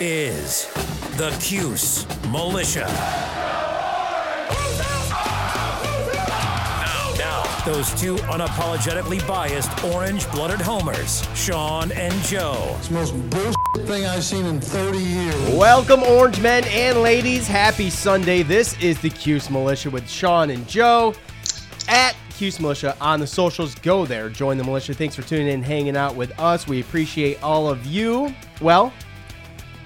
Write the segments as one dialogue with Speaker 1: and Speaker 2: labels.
Speaker 1: is the Cuse Militia. Now, now, those two unapologetically biased orange-blooded homers, Sean and Joe.
Speaker 2: It's the most bullshit thing I've seen in 30 years.
Speaker 3: Welcome, orange men and ladies. Happy Sunday. This is the Cuse Militia with Sean and Joe at Cuse Militia on the socials. Go there, join the militia. Thanks for tuning in, hanging out with us. We appreciate all of you. Well,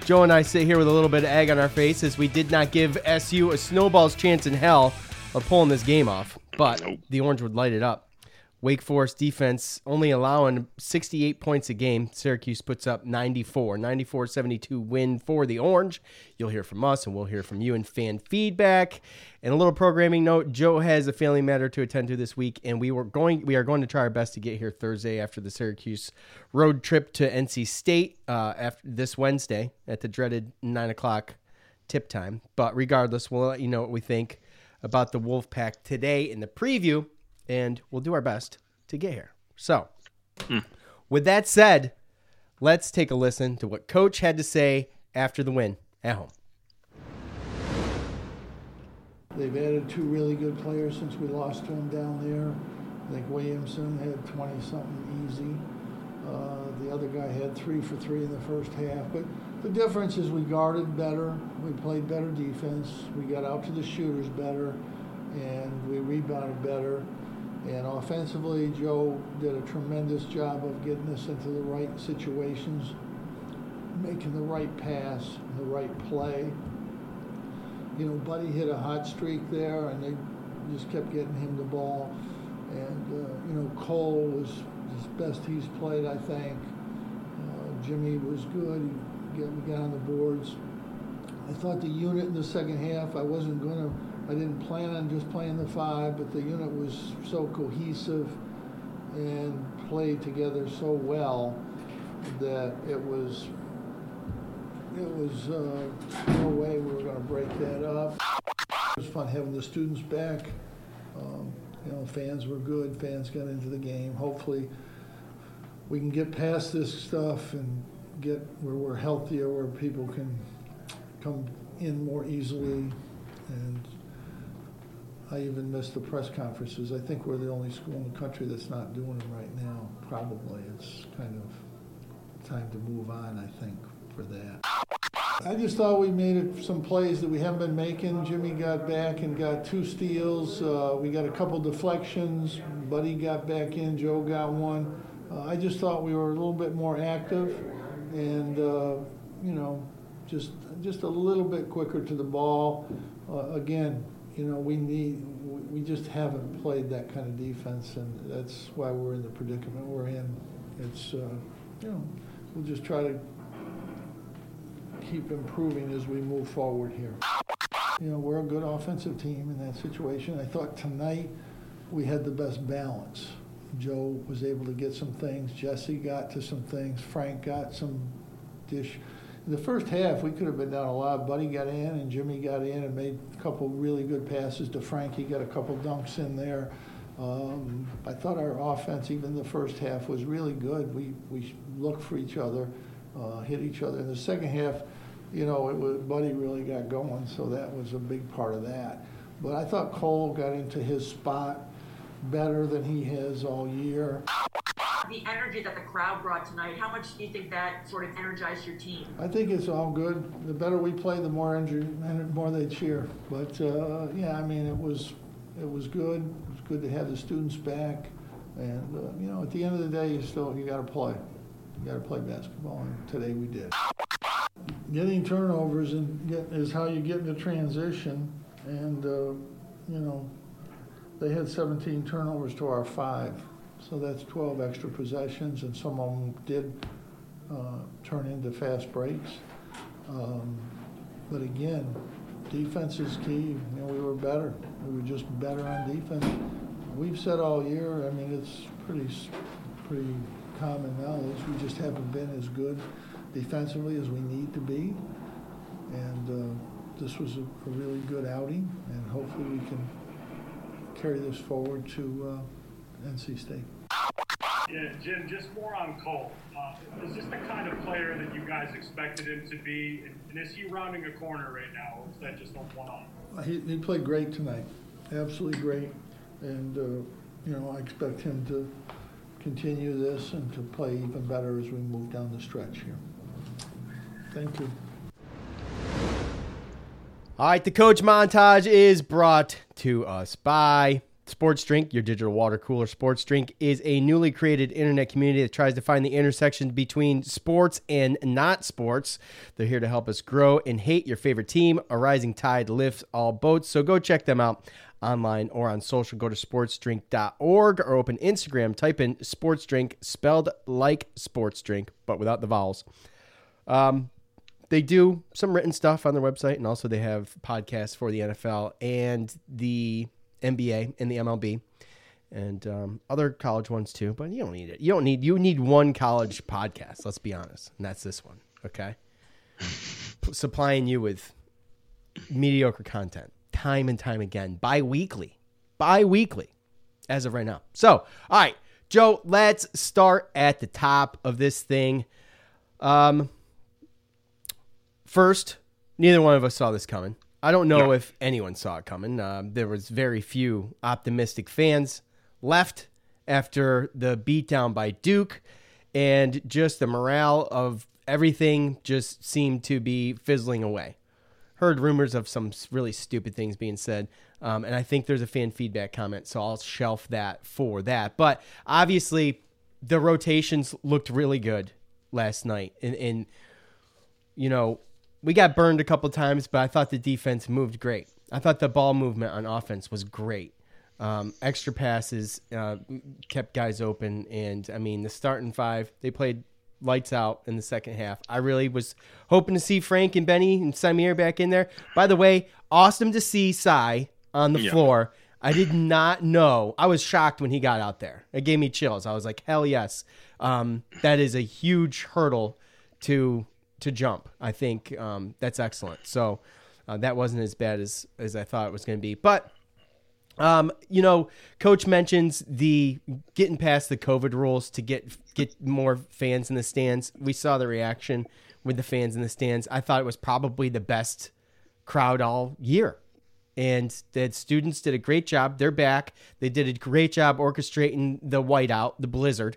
Speaker 3: Joe and I sit here with a little bit of egg on our face as we did not give SU a snowball's chance in hell of pulling this game off, but the orange would light it up. Wake Forest defense only allowing 68 points a game. Syracuse puts up 94. 94 72 win for the Orange. You'll hear from us and we'll hear from you in fan feedback. And a little programming note Joe has a family matter to attend to this week, and we were going we are going to try our best to get here Thursday after the Syracuse road trip to NC State uh, after this Wednesday at the dreaded 9 o'clock tip time. But regardless, we'll let you know what we think about the Wolfpack today in the preview, and we'll do our best to get here. So, with that said, let's take a listen to what Coach had to say after the win at home.
Speaker 2: They've added two really good players since we lost to them down there. I think Williamson had 20 something easy. Uh, the other guy had three for three in the first half. But the difference is we guarded better, we played better defense, we got out to the shooters better, and we rebounded better. And offensively, Joe did a tremendous job of getting us into the right situations, making the right pass, the right play you know, Buddy hit a hot streak there, and they just kept getting him the ball. And uh, you know, Cole was his best he's played, I think. Uh, Jimmy was good. He got, got on the boards. I thought the unit in the second half. I wasn't gonna. I didn't plan on just playing the five, but the unit was so cohesive and played together so well that it was it was uh, no way we were going to break that up. It was fun having the students back. Um, you know, fans were good. Fans got into the game. Hopefully, we can get past this stuff and get where we're healthier, where people can come in more easily. And I even miss the press conferences. I think we're the only school in the country that's not doing them right now. Probably, it's kind of time to move on. I think for that. I just thought we made some plays that we haven't been making. Jimmy got back and got two steals. Uh, we got a couple deflections. Buddy got back in. Joe got one. Uh, I just thought we were a little bit more active, and uh, you know, just just a little bit quicker to the ball. Uh, again, you know, we need we just haven't played that kind of defense, and that's why we're in the predicament we're in. It's uh, you know, we'll just try to keep improving as we move forward here. You know, we're a good offensive team in that situation. I thought tonight we had the best balance. Joe was able to get some things. Jesse got to some things. Frank got some dish. In the first half, we could have been down a lot. Buddy got in and Jimmy got in and made a couple really good passes to Frank. He got a couple dunks in there. Um, I thought our offense, even the first half, was really good. We we looked for each other, uh, hit each other. In the second half, you know, it was Buddy really got going, so that was a big part of that. But I thought Cole got into his spot better than he has all year.
Speaker 4: the energy that the crowd brought tonight, how much do you think that sort of energized your team?
Speaker 2: I think it's all good. The better we play, the more energy, and the more they cheer. But uh, yeah, I mean, it was it was good. It was good to have the students back, and uh, you know, at the end of the day, you still you got to play. You got to play basketball, and today we did. Getting turnovers and get, is how you get in the transition, and uh, you know, they had 17 turnovers to our five. So that's 12 extra possessions, and some of them did uh, turn into fast breaks. Um, but again, defense is key. You know, we were better. We were just better on defense. We've said all year. I mean, it's pretty, pretty common knowledge. We just haven't been as good defensively as we need to be. And uh, this was a, a, really good outing, and hopefully we can carry this forward to uh, NC State.
Speaker 5: Yeah, Jim, just more on Cole. Uh, is this the kind of player that you guys expected him to be? And is he rounding a corner right now, or is that just a one-off?
Speaker 2: Uh, he, he played great tonight, absolutely great. And, uh, you know, I expect him to continue this and to play even better as we move down the stretch here. Thank you.
Speaker 3: All right, the coach montage is brought to us by Sports Drink, your digital water cooler. Sports Drink is a newly created internet community that tries to find the intersection between sports and not sports. They're here to help us grow and hate your favorite team. A rising tide lifts all boats. So go check them out online or on social. Go to sportsdrink.org or open Instagram. Type in sports drink, spelled like sports drink, but without the vowels. Um, they do some written stuff on their website, and also they have podcasts for the NFL and the NBA and the MLB, and um, other college ones too. But you don't need it. You don't need. You need one college podcast. Let's be honest, and that's this one. Okay, supplying you with mediocre content time and time again, bi-weekly, bi-weekly, as of right now. So, all right, Joe, let's start at the top of this thing. Um, first, neither one of us saw this coming. I don't know if anyone saw it coming. Uh, there was very few optimistic fans left after the beatdown by Duke, and just the morale of everything just seemed to be fizzling away. Heard rumors of some really stupid things being said, um, and I think there's a fan feedback comment, so I'll shelf that for that. But obviously, the rotations looked really good last night, and, and you know we got burned a couple times, but I thought the defense moved great. I thought the ball movement on offense was great. Um, extra passes uh, kept guys open, and I mean the starting five they played lights out in the second half. I really was hoping to see Frank and Benny and Symir back in there. By the way, awesome to see Cy on the yeah. floor. I did not know. I was shocked when he got out there. It gave me chills. I was like, hell yes. Um, that is a huge hurdle to to jump. I think um, that's excellent. So uh, that wasn't as bad as as I thought it was going to be. But um, you know, coach mentions the getting past the COVID rules to get get more fans in the stands. We saw the reaction with the fans in the stands. I thought it was probably the best crowd all year. And the students did a great job. They're back. They did a great job orchestrating the whiteout, the blizzard.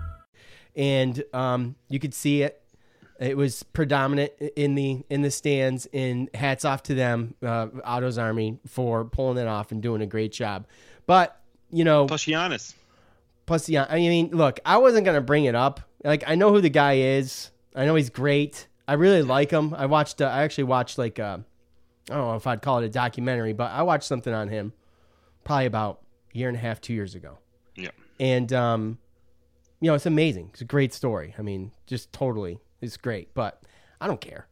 Speaker 3: and um, you could see it. It was predominant in the in the stands, and hats off to them, uh, Otto's Army, for pulling it off and doing a great job. But you know,
Speaker 6: plus Giannis,
Speaker 3: plus Gian- I mean, look, I wasn't gonna bring it up. Like, I know who the guy is. I know he's great. I really like him. I watched. Uh, I actually watched like uh, I don't know if I'd call it a documentary, but I watched something on him, probably about a year and a half, two years ago.
Speaker 6: Yeah.
Speaker 3: And um, you know, it's amazing. It's a great story. I mean, just totally, it's great. But I don't care.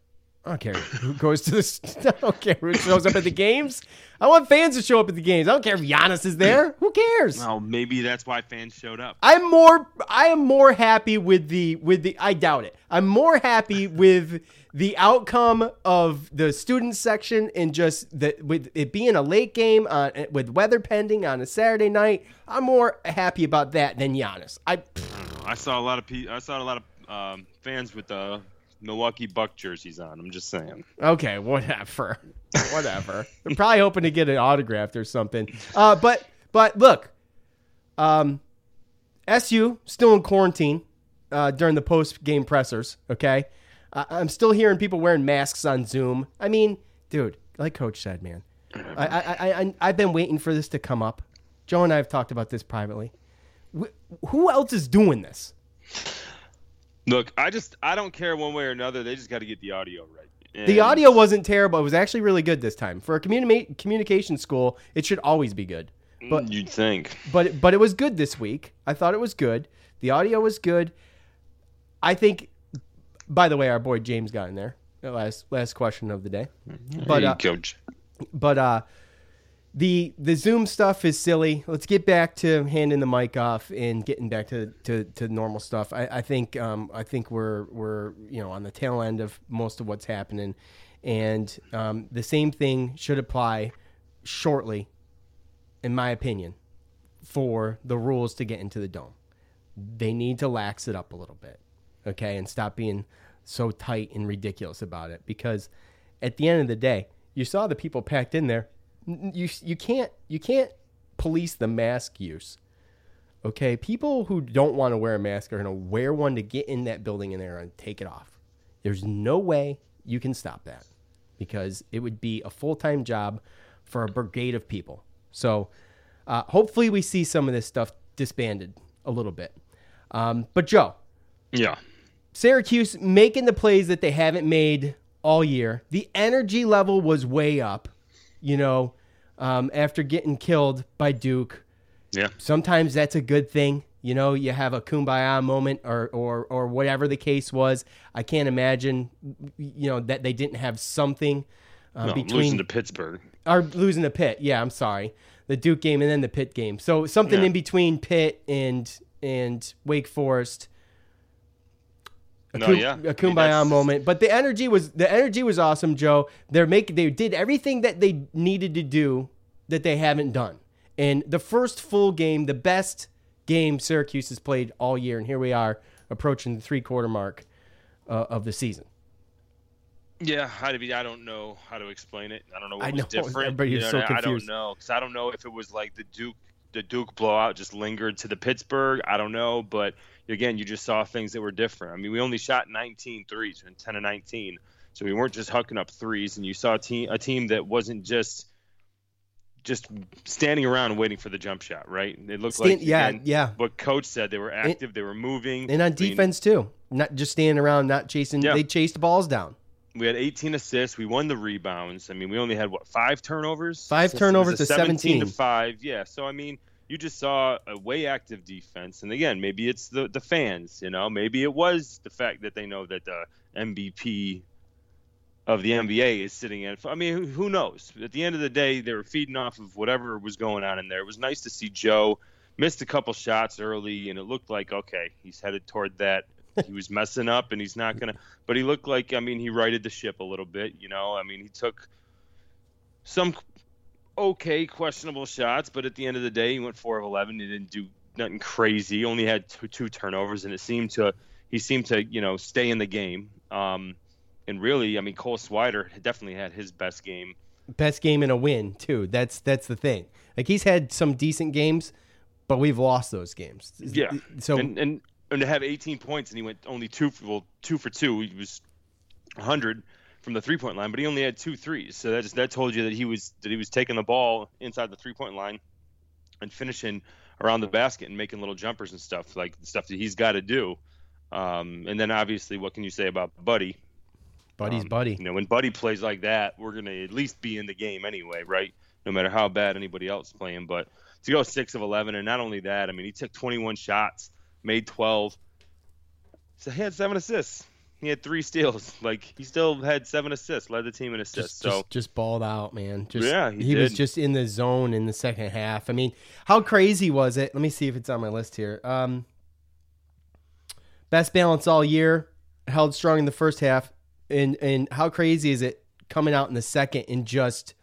Speaker 3: I don't care who goes to this. I don't care who shows up at the games. I want fans to show up at the games. I don't care if Giannis is there. Who cares?
Speaker 6: Well, maybe that's why fans showed up.
Speaker 3: I'm more. I am more happy with the with the. I doubt it. I'm more happy with the outcome of the student section and just the with it being a late game on with weather pending on a Saturday night. I'm more happy about that than Giannis. I.
Speaker 6: I saw a lot of pe- I saw a lot of um, fans with the Milwaukee Buck jerseys on. I'm just saying.
Speaker 3: Okay, whatever, whatever. They're probably hoping to get it autographed or something. Uh, but but look, um, SU still in quarantine uh, during the post game pressers. Okay, uh, I'm still hearing people wearing masks on Zoom. I mean, dude, like Coach said, man, I I I, I I've been waiting for this to come up. Joe and I have talked about this privately. Wh- Who else is doing this?
Speaker 6: Look, I just I don't care one way or another. They just got to get the audio right.
Speaker 3: The audio wasn't terrible. It was actually really good this time. For a communi- communication school, it should always be good. But
Speaker 6: you'd think.
Speaker 3: but but it was good this week. I thought it was good. The audio was good. I think. By the way, our boy James got in there. Last last question of the day. But
Speaker 6: Hey,
Speaker 3: uh,
Speaker 6: coach.
Speaker 3: but uh, the the Zoom stuff is silly. Let's get back to handing the mic off and getting back to, to, to normal stuff. I, I think um, I think we're we're you know on the tail end of most of what's happening, and um, the same thing should apply shortly, in my opinion, for the rules to get into the dome. They need to lax it up a little bit, okay, and stop being so tight and ridiculous about it. Because at the end of the day, you saw the people packed in there. You you can't you can't police the mask use. Okay, people who don't want to wear a mask are going to wear one to get in that building in there and take it off. There's no way you can stop that because it would be a full time job for a brigade of people. So uh, hopefully we see some of this stuff disbanded a little bit. Um, but Joe,
Speaker 6: Yeah.
Speaker 3: Syracuse making the plays that they haven't made all year. The energy level was way up, you know, um, after getting killed by Duke.
Speaker 6: Yeah.
Speaker 3: Sometimes that's a good thing. You know, you have a kumbaya moment or, or, or whatever the case was. I can't imagine, you know, that they didn't have something uh,
Speaker 6: no,
Speaker 3: between
Speaker 6: losing to Pittsburgh.
Speaker 3: or losing the pit. Yeah, I'm sorry. The Duke game and then the pit game. So something
Speaker 6: Yeah.
Speaker 3: in between pit and and Wake Forest. A,
Speaker 6: No,
Speaker 3: kum-
Speaker 6: yeah.
Speaker 3: A kumbaya moment, but the energy was the energy was awesome, Joe. They're making they did everything that they needed to do that they haven't done. And the first full game, the best game Syracuse has played all year, and here we are approaching the three quarter mark uh, of the season.
Speaker 6: Yeah, how to be? I don't know how to explain it. I don't know what
Speaker 3: I
Speaker 6: was
Speaker 3: know,
Speaker 6: different.
Speaker 3: everybody
Speaker 6: you
Speaker 3: is
Speaker 6: know,
Speaker 3: so
Speaker 6: I don't know because I don't know if it was like the Duke, the Duke blowout just lingered to the Pittsburgh. I don't know, but again, you just saw things that were different. I mean, we only shot 19 threes and 10 of 19, so we weren't just hucking up threes. And you saw a team, a team that wasn't just just standing around waiting for the jump shot. Right? It looked
Speaker 3: Stand-
Speaker 6: like
Speaker 3: yeah, yeah.
Speaker 6: What coach said, they were active, they were moving,
Speaker 3: And on
Speaker 6: I mean,
Speaker 3: defense too, not just standing around, not chasing.
Speaker 6: Yeah.
Speaker 3: They chased balls down.
Speaker 6: we had 18 assists. We won the rebounds. I mean, we only had what five turnovers?
Speaker 3: Five turnovers to
Speaker 6: 17
Speaker 3: 17.
Speaker 6: to five. Yeah. So I mean, you just saw a way active defense. And again, maybe it's the the fans. You know, maybe it was the fact that they know that the MVP of the NBA is sitting in. I mean, who, who knows? At the end of the day, they were feeding off of whatever was going on in there. It was nice to see Joe missed a couple shots early, and it looked like okay, he's headed toward that. he was messing up, and he's not gonna. But he looked like I mean, he righted the ship a little bit. You know, I mean, he took some okay questionable shots, but at the end of the day, he went four of eleven. He didn't do nothing crazy. He only had two, two turnovers, and it seemed to he seemed to you know stay in the game. Um, and really, I mean, Cole Swider definitely had his best game.
Speaker 3: Best game in a win too. That's that's the thing. Like he's had some decent games, but we've lost those games.
Speaker 6: Yeah.
Speaker 3: So
Speaker 6: and and, and to have 18 points and he went only two for well, two for two. He was 100 from the three point line, but he only had two threes. So that just that told you that he was that he was taking the ball inside the three point line and finishing around the basket and making little jumpers and stuff like stuff that he's got to do. Um, and then obviously, what can you say about Buddy?
Speaker 3: Buddy's
Speaker 6: Um,
Speaker 3: buddy.
Speaker 6: You know, when Buddy plays like that, we're gonna at least be in the game anyway, right? No matter how bad anybody else is playing. But to go six of 11, and not only that, I mean, he took 21 shots, made 12. So he had seven assists. He had three steals. Like he still had seven assists, led the team in assists.
Speaker 3: Just,
Speaker 6: so
Speaker 3: just, just balled out, man. Just,
Speaker 6: Yeah, he
Speaker 3: was
Speaker 6: did.
Speaker 3: just in the zone in the second half. I mean, how crazy was it? Let me see if it's on my list here. Um, best balance all year, held strong in the first half, and and how crazy is it coming out in the second and just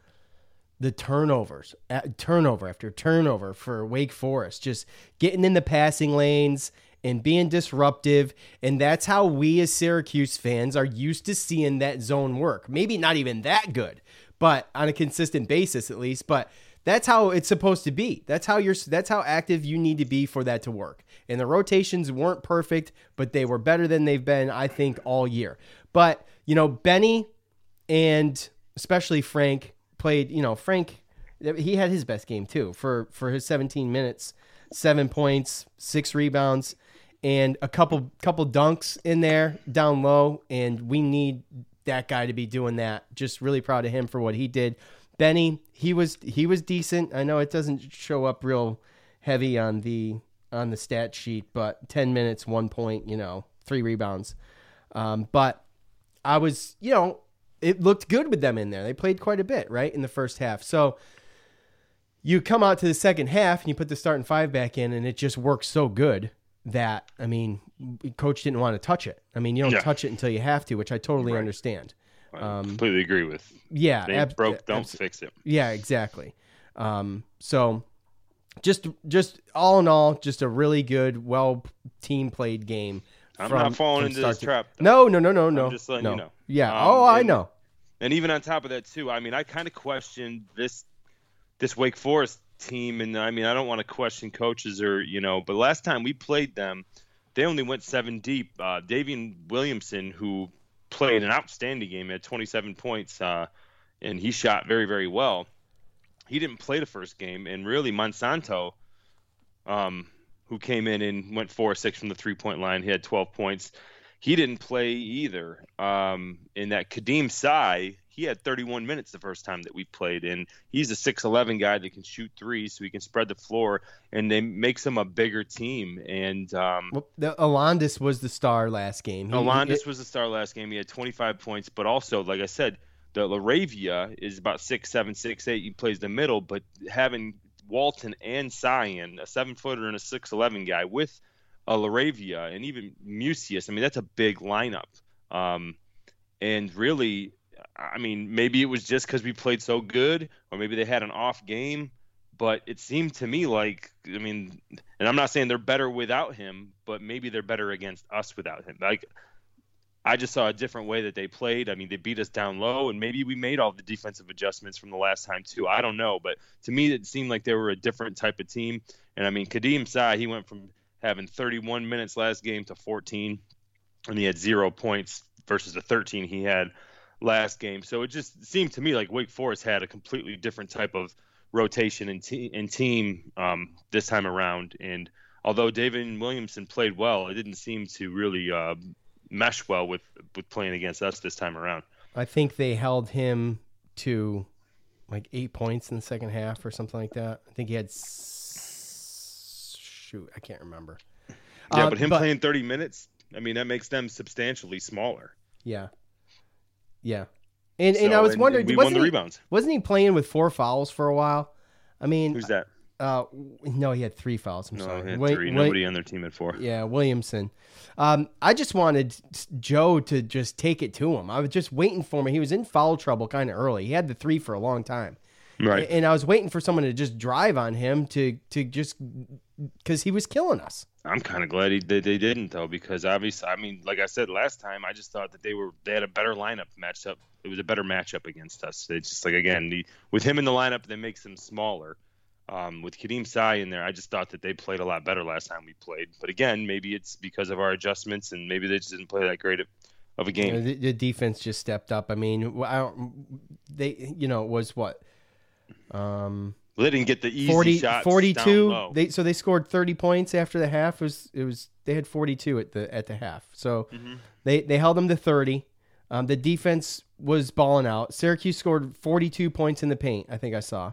Speaker 3: the turnovers, turnover after turnover for Wake Forest, just getting in the passing lanes and being disruptive. And that's how we as Syracuse fans are used to seeing that zone work. Maybe not even that good, but on a consistent basis at least. But that's how it's supposed to be. That's how you're. That's how active you need to be for that to work. And the rotations weren't perfect, but they were better than they've been, I think, all year. But you know, Benny and especially Frank played. You know, Frank, he had his best game too for for his 17 minutes, seven points, six rebounds, and a couple couple dunks in there down low. And we need that guy to be doing that. Just really proud of him for what he did. Benny, he was he was decent. I know it doesn't show up real heavy on the on the stat sheet, but 10 minutes, one point, you know, three rebounds. Um, but I was, you know, it looked good with them in there. They played quite a bit, right, in the first half. So you come out to the second half and you put the starting five back in, and it just works so good that I mean, coach didn't want to touch it. I mean, you don't
Speaker 6: Yeah.
Speaker 3: touch it until you have to, which I totally understand.
Speaker 6: I completely agree with.
Speaker 3: Yeah,
Speaker 6: They
Speaker 3: ab-
Speaker 6: broke, don't
Speaker 3: abs-
Speaker 6: fix it.
Speaker 3: Yeah, exactly. Um, so just just all in all, just a really good, well team played game.
Speaker 6: I'm
Speaker 3: from-
Speaker 6: not falling into this
Speaker 3: to-
Speaker 6: trap.
Speaker 3: No, no, no, no, no.
Speaker 6: I'm just letting
Speaker 3: no.
Speaker 6: you know.
Speaker 3: Yeah.
Speaker 6: Um,
Speaker 3: oh, I know.
Speaker 6: And even on top of that too, I mean, I kind of questioned this this Wake Forest team, and I mean, I don't want to question coaches or you know, but last time we played them, they only went seven deep. Uh, Daivien Williamson, who played an outstanding game, had 27 points, uh, and he shot very, very well. He didn't play the first game, and really Monsanto, um, who came in and went four or six from the three point line, he had 12 points. He didn't play either. Um, in that Khadim Sy, he had 31 minutes the first time that we played, and he's a 6'11 guy that can shoot threes, so he can spread the floor, and it makes him a bigger team. And um,
Speaker 3: Well, the Alondes was the star last game. He- Alondes
Speaker 6: was the star last game. He had 25 points, but also, like I said, the LaRavia is about six seven, six eight. He plays the middle, but having Walton and Cyan, a seven footer and a six eleven guy, with a LaRavia and even Mucius, I mean that's a big lineup. Um, and really, I mean maybe it was just because we played so good, or maybe they had an off game. But it seemed to me like, I mean, and I'm not saying they're better without him, but maybe they're better against us without him. Like I just saw a different way that they played. I mean, they beat us down low, and maybe we made all the defensive adjustments from the last time too. I don't know, but to me, it seemed like they were a different type of team. And I mean, Khadim Sy, he went from having 31 minutes last game to 14, and he had zero points versus the 13 he had last game. So it just seemed to me like Wake Forest had a completely different type of rotation and, te- and team um, this time around. And although David Williamson played well, it didn't seem to really uh, mesh well with with playing against us this time around.
Speaker 3: I think they held him to like eight points in the second half or something like that. I think he had shoot, I can't remember.
Speaker 6: Yeah,
Speaker 3: Uh,
Speaker 6: but him playing 30 minutes, I mean, that makes them substantially smaller.
Speaker 3: Yeah, yeah. And and I was
Speaker 6: and-
Speaker 3: wondering,
Speaker 6: we won
Speaker 3: wasn't
Speaker 6: the
Speaker 3: he-
Speaker 6: rebounds.
Speaker 3: Wasn't he playing with four fouls for a while? I mean,
Speaker 6: Who's that?
Speaker 3: Uh, no, he had three fouls. I'm
Speaker 6: No,
Speaker 3: sorry.
Speaker 6: he had
Speaker 3: Wi-
Speaker 6: three. Nobody on their team had four.
Speaker 3: Yeah, Williamson. Um, I just wanted Joe to just take it to him. I was just waiting for him. He was in foul trouble kind of early. He had the three for a long time.
Speaker 6: Right.
Speaker 3: And I was waiting for someone to just drive on him to to just because he was killing us.
Speaker 6: I'm kind of glad he, they, they didn't though, because obviously, I mean, like I said last time, I just thought that they were they had a better lineup matched up. It was a better matchup against us. It's just like again, the, with him in the lineup, that makes him smaller. Um, with Khadim Sy in there, I just thought that they played a lot better last time we played. But again, maybe it's because of our adjustments, and maybe they just didn't play that great of- a
Speaker 3: You know,
Speaker 6: game.
Speaker 3: the, the defense just stepped up. I mean, I don't, they you know it was what um
Speaker 6: they didn't get the easy
Speaker 3: 40,
Speaker 6: shots
Speaker 3: 42
Speaker 6: down low.
Speaker 3: they so they scored 30 points after the half it was it was they had 42 at the at the half so
Speaker 6: Mhm.
Speaker 3: they they held them to 30 um, the defense was balling out syracuse scored 42 points in the paint i think i saw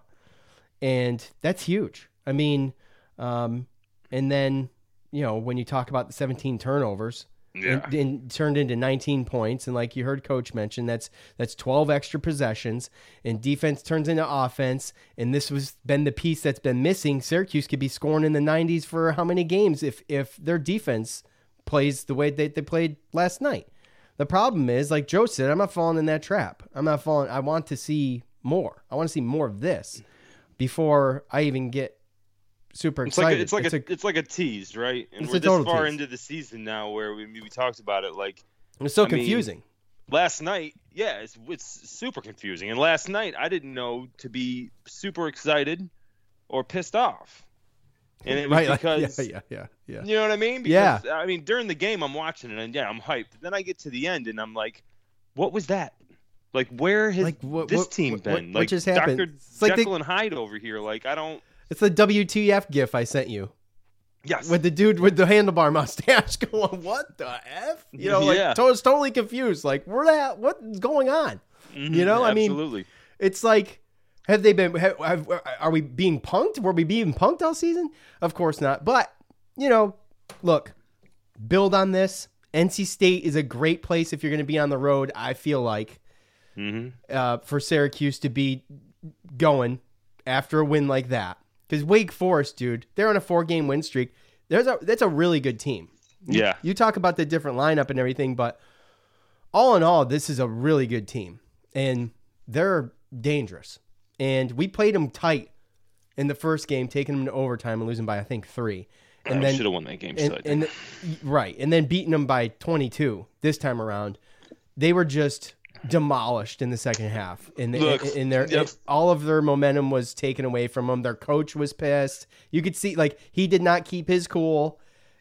Speaker 3: and that's huge I mean, um, and then you know when you talk about the 17 turnovers.
Speaker 6: Yeah.
Speaker 3: And, and turned into 19 points, and like you heard Coach mention, that's that's 12 extra possessions, and defense turns into offense, and this was been the piece that's been missing. Syracuse could be scoring in the 90s for how many games if if their defense plays the way they, they played last night. The problem is, like Joe said, I'm not falling in that trap. I'm not falling. I want to see more. I want to see more of this before I even get super
Speaker 6: It's like
Speaker 3: excited.
Speaker 6: a, it's like a, it's like a tease, right? And
Speaker 3: It's
Speaker 6: we're
Speaker 3: a
Speaker 6: this far
Speaker 3: tease.
Speaker 6: into the season now where we, we talked about it. Like
Speaker 3: it's so
Speaker 6: I mean,
Speaker 3: confusing.
Speaker 6: last night, yeah, it's, it's super confusing. And last night, I didn't know to be super excited or pissed off. And it was
Speaker 3: right? like-
Speaker 6: because
Speaker 3: yeah, yeah, yeah, yeah.
Speaker 6: You know what I mean?
Speaker 3: Yeah.
Speaker 6: Because, I mean, during the game, I'm watching it, and yeah, I'm hyped. Then I get to the end, and I'm like, what was that? Like, where has
Speaker 3: Like, what-
Speaker 6: this
Speaker 3: what-
Speaker 6: team
Speaker 3: what-
Speaker 6: been?
Speaker 3: what
Speaker 6: like,
Speaker 3: just happened?
Speaker 6: Dr.
Speaker 3: It's like they-
Speaker 6: Jekyll and Hyde over here. Like, I don't.
Speaker 3: It's the WTF gif I sent you.
Speaker 6: Yes.
Speaker 3: With the dude with the handlebar mustache going, what the F? You know, like,
Speaker 6: Yeah.
Speaker 3: to- was totally confused. Like, where that, what's going on? You know, I mean,
Speaker 6: Mm-hmm. Absolutely.
Speaker 3: it's like, have they been, have, have, are we being punked? Were we being punked all season? Of course not. But, you know, look, build on this. NC State is a great place if you're going to be on the road, I feel like,
Speaker 6: Mm-hmm.
Speaker 3: uh, for Syracuse to be going after a win like that. Because Wake Forest, dude, they're on a four game win streak. There's a that's a really good team.
Speaker 6: Yeah.
Speaker 3: You talk about the different lineup and everything, but all in all, this is a really good team. And they're dangerous. And we played them tight in the first game, taking them to overtime and losing by I think three. And then
Speaker 6: should've won that game
Speaker 3: And,
Speaker 6: I
Speaker 3: and right, and then beating them by 22 this time around. They were just demolished in the second half. And
Speaker 6: Look,
Speaker 3: in their
Speaker 6: yep.
Speaker 3: all of their momentum was taken away from them. Their coach was pissed. You could see like he did not keep his cool,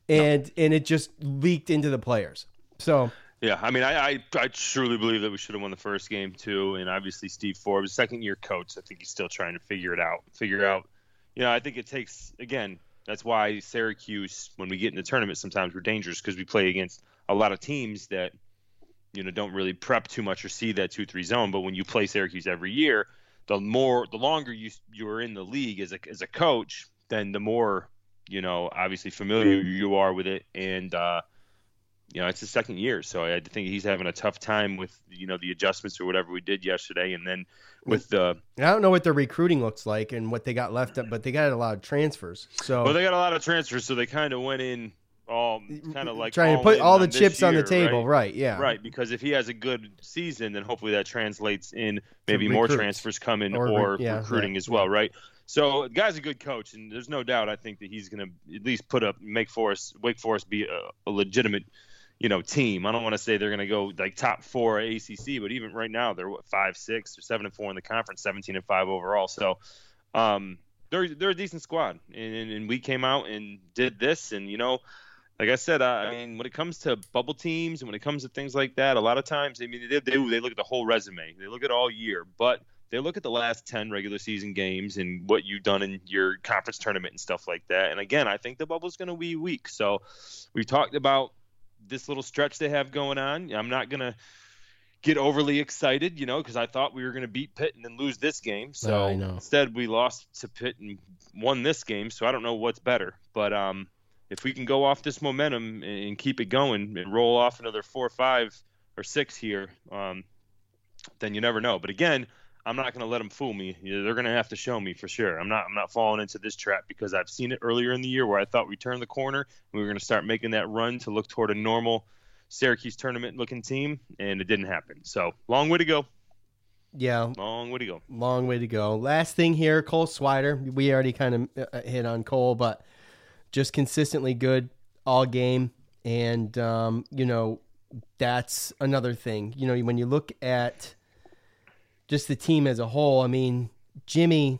Speaker 3: and and it just leaked into the players. So
Speaker 6: Yeah, I mean, I, I I truly believe that we should have won the first game too, and obviously Steve Forbes, second year coach, I think he's still trying to figure it out. Figure out, you know, I think it takes again. That's why Syracuse, when we get in the tournament, sometimes we're dangerous because we play against a lot of teams that, you know, don't really prep too much or see that two three zone. But when you play Syracuse every year, the more the longer you you're in the league as a as a coach, then the more you know, obviously familiar you are with it, and uh, you know, it's his second year, so I think he's having a tough time with you know the adjustments or whatever we did yesterday, and then with the
Speaker 3: I don't know what their recruiting looks like and what they got left up, but they got a lot of transfers. So
Speaker 6: well, they got a lot of transfers, so they kind of went in all kind of like
Speaker 3: Trying to put all the chips on the table, right, yeah.
Speaker 6: right. Because if he has a good season, then hopefully that translates in maybe more transfers coming
Speaker 3: Or
Speaker 6: or,
Speaker 3: yeah,
Speaker 6: recruiting
Speaker 3: right,
Speaker 6: as well, right? So, the guy's a good coach, and there's no doubt. I think that he's going to at least put up, make Forest, Wake Forest be a, a legitimate, you know, team. I don't want to say they're going to go like top four ACC, but even right now they're what five, six, or seven and four in the conference, 17 and five overall. So, um, they're they're a decent squad, and, and, and we came out and did this, and you know, like I said, I, I mean, when it comes to bubble teams and when it comes to things like that, a lot of times, I mean, they, they, they look at the whole resume, they look at all year, but they look at the last 10 regular season games and what you've done in your conference tournament and stuff like that. And again, I think the bubble's going to be weak. So we've talked about this little stretch they have going on. I'm not going to get overly excited, you know, because I thought we were going to beat Pitt and then lose this game. So
Speaker 3: I know.
Speaker 6: instead, we lost to Pitt and won this game. So I don't know what's better. But um, if we can go off this momentum and keep it going and roll off another four, five, or six here, um, then you never know. But again, I'm not going to let them fool me. They're going to have to show me for sure. I'm not. I'm not falling into this trap because I've seen it earlier in the year where I thought we turned the corner and we were going to start making that run to look toward a normal Syracuse tournament looking team, and it didn't happen. So long way to go.
Speaker 3: yeah,
Speaker 6: Long way to go.
Speaker 3: long way to go. Last thing here, Cole Swider. We already kind of uh, hit on Cole, but just consistently good all game. And, um, you know, that's another thing. You know, when you look at just the team as a whole, I mean, Jimmy,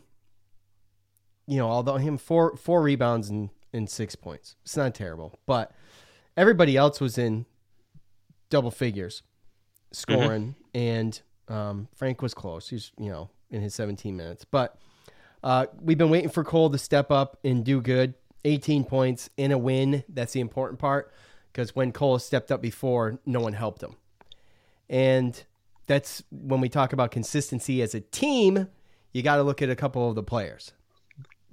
Speaker 3: you know, although him four four rebounds and, and six points. It's not terrible. But everybody else was in double figures scoring and um, Frank was close. He's, you know, in his 17 minutes. But uh, we've been waiting for Cole to step up and do good. 18 points in a win. That's the important part because when Cole stepped up before, no one helped him. And that's when we talk about consistency as a team, you got to look at a couple of the players.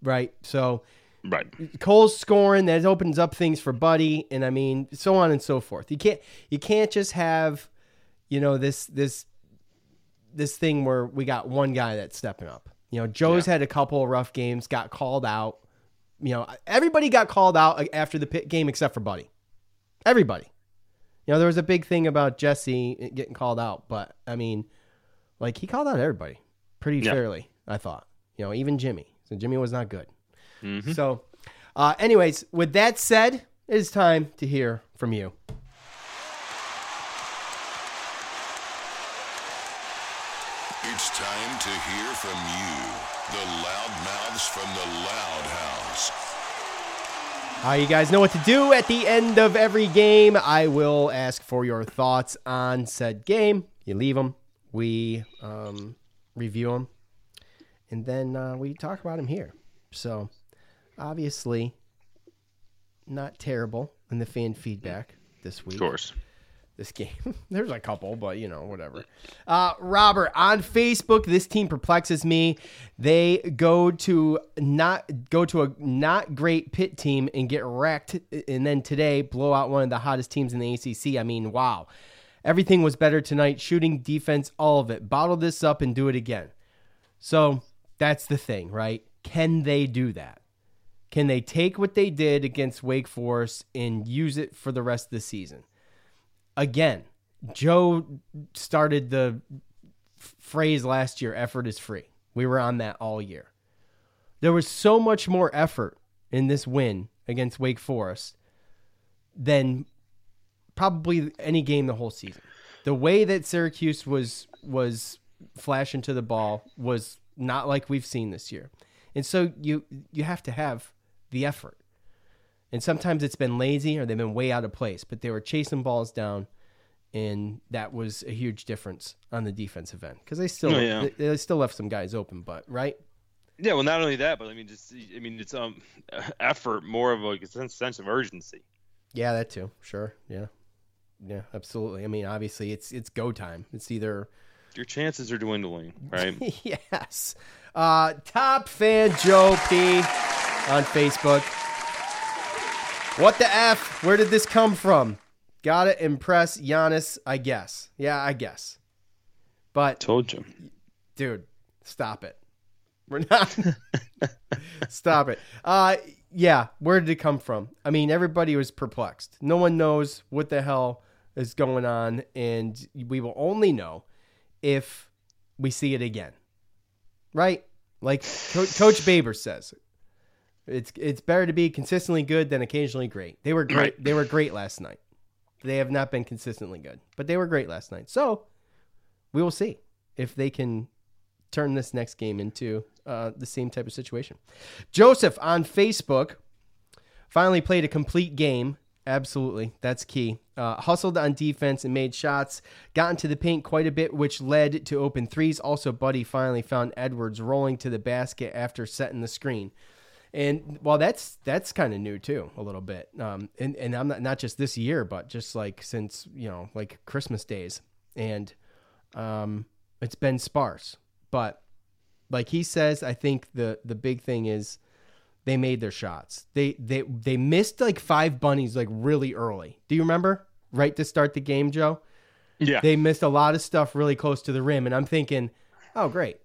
Speaker 3: right? So
Speaker 6: Right.
Speaker 3: Cole's scoring that opens up things for Buddy, and I mean so on and so forth. You can't you can't just have you know this this this thing where we got one guy that's stepping up. You know, Joe's had a couple of rough games, got called out. You know, everybody got called out after the pit game except for Buddy. Everybody. You know, there was a big thing about Jesse getting called out, but I mean, like he called out everybody pretty
Speaker 6: Yeah.
Speaker 3: fairly. I thought. You know, even Jimmy. So Jimmy was not good.
Speaker 6: Mhm.
Speaker 3: So, uh, anyways, with that said, it is time to hear from you.
Speaker 7: It's time to hear from you, the loud mouths from the Loud House.
Speaker 3: Uh, you guys know what to do at the end of every game. I will ask for your thoughts on said game. You leave them, we um, review them, and then uh, we talk about them here. So, obviously, not terrible in the fan feedback this week.
Speaker 6: Of course.
Speaker 3: This game. There's a couple, but you know, whatever. Uh, Robert on Facebook, this team perplexes me. They go to not go to a not great pit team and get wrecked, and then today blow out one of the hottest teams in the ACC. I mean, wow. Everything was better tonight. Shooting, defense, all of it. Bottle this up and do it again. So that's the thing, right? Can they do that? Can they take what they did against Wake Forest and use it for the rest of the season? Again, Joe started the phrase last year effort is free. We were on that all year. There was so much more effort in this win against Wake Forest than probably any game the whole season. The way that Syracuse was was flashing to the ball was not like we've seen this year. And so you you have to have the effort. And sometimes it's been lazy or they've been way out of place, but they were chasing balls down and that was a huge difference on the defensive end because they still
Speaker 6: Oh, yeah.
Speaker 3: they, they still left some guys open, but right?
Speaker 6: Yeah, well, not only that, but I mean, just I mean, it's um effort, more of like a sense, sense of urgency.
Speaker 3: Yeah, that too. Sure. Yeah. Yeah, absolutely. I mean, obviously it's it's go time. It's either
Speaker 6: Your chances are dwindling, right?
Speaker 3: yes. Uh, top fan Joe P on Facebook. What the F? Where did this come from? Gotta impress Giannis, I guess. Yeah, I guess. But
Speaker 6: Told you.
Speaker 3: dude, stop it. We're not stop it. Uh yeah, where did it come from? I mean, everybody was perplexed. No one knows what the hell is going on, and we will only know if we see it again. Right? Like Co- Coach Baber says, it's it's better to be consistently good than occasionally great. They were great.
Speaker 6: Right.
Speaker 3: They were great last night. They have not been consistently good, but they were great last night. So we will see if they can turn this next game into uh, the same type of situation. Joseph on Facebook finally played a complete game. Absolutely, that's key. Uh, hustled on defense and made shots. Got into the paint quite a bit, which led to open threes. Also, Buddy finally found Edwards rolling to the basket after setting the screen. And well, that's that's kind of new too, a little bit. Um, and and I'm not not just this year, but just like since you know like Christmas days, and um, it's been sparse. But like he says, I think the the big thing is they made their shots. They they they missed like five bunnies like really early. Do you remember? Right to start the game, Joe.
Speaker 6: Yeah.
Speaker 3: They missed a lot of stuff really close to the rim, and I'm thinking, oh great,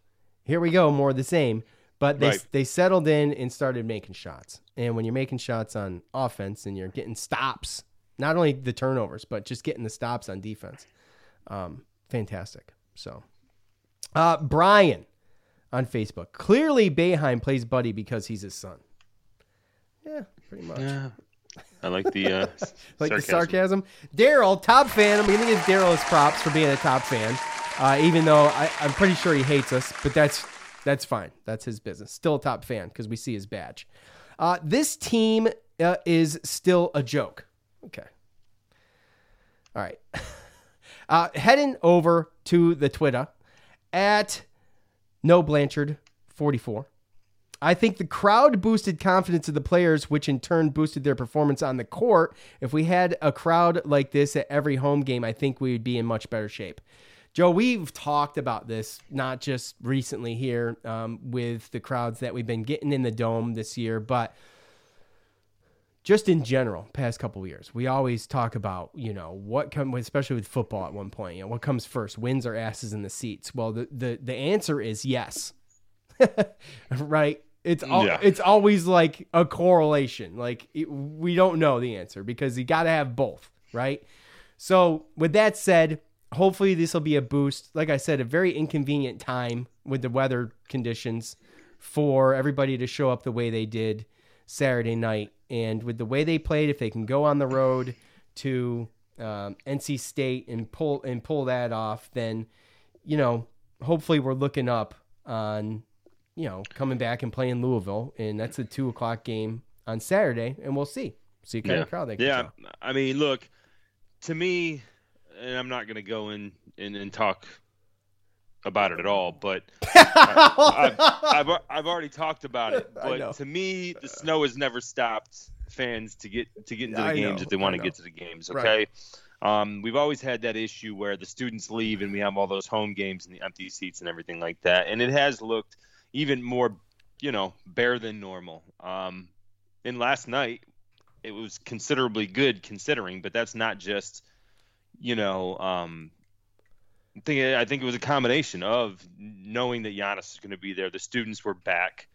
Speaker 3: here we go, more of the same. But they
Speaker 6: Right.
Speaker 3: they settled in and started making shots. And when you're making shots on offense and you're getting stops, not only the turnovers, but just getting the stops on defense, um, fantastic. So, uh, Brian on Facebook. Clearly, Boeheim plays Buddy because he's his son. Yeah, pretty much.
Speaker 6: Yeah. I like the uh,
Speaker 3: like the
Speaker 6: sarcasm.
Speaker 3: sarcasm. Daryl, top fan. I'm gonna give Daryl his props for being a top fan, uh, even though I, I'm pretty sure he hates us. But that's that's fine. That's his business. Still a top fan because we see his badge. Uh, this team uh, is still a joke. Okay. All right. Uh, heading over to the Twitter at no Blanchard 44. I think the crowd boosted confidence of the players, which in turn boosted their performance on the court. If we had a crowd like this at every home game, I think we would be in much better shape. Joe, we've talked about this not just recently here um, with the crowds that we've been getting in the dome this year, but just in general, past couple years, we always talk about you know what come, especially with football at one point. You know what comes first, wins or asses in the seats? Well, the the the answer is yes, right? It's all,
Speaker 6: Yeah.
Speaker 3: it's always like a correlation. Like it, we don't know the answer because you got to have both, right? So with that said, hopefully this will be a boost. Like I said, a very inconvenient time with the weather conditions for everybody to show up the way they did Saturday night, and with the way they played, if they can go on the road to um, NC State and pull and pull that off, then you know hopefully we're looking up on you know coming back and playing Louisville, and that's a two o'clock game on Saturday, and we'll see see kind
Speaker 6: yeah.
Speaker 3: of crowd they can
Speaker 6: yeah.
Speaker 3: draw.
Speaker 6: I mean, look, to me, and I'm not going to go in and, and talk about it at all, but I, have I've, I've already talked about it. But to me, the snow has never stopped fans to get to get into the
Speaker 3: I
Speaker 6: games
Speaker 3: know,
Speaker 6: if they want to get to the games.
Speaker 3: Right.
Speaker 6: Okay. Um, we've always had that issue where the students leave and we have all those home games and the empty seats and everything like that, and it has looked even more, you know, bare than normal. Um, and last night, it was considerably good considering, but that's not just, you know, um, I think I think it was a combination of knowing that Giannis is going to be there. The students were back,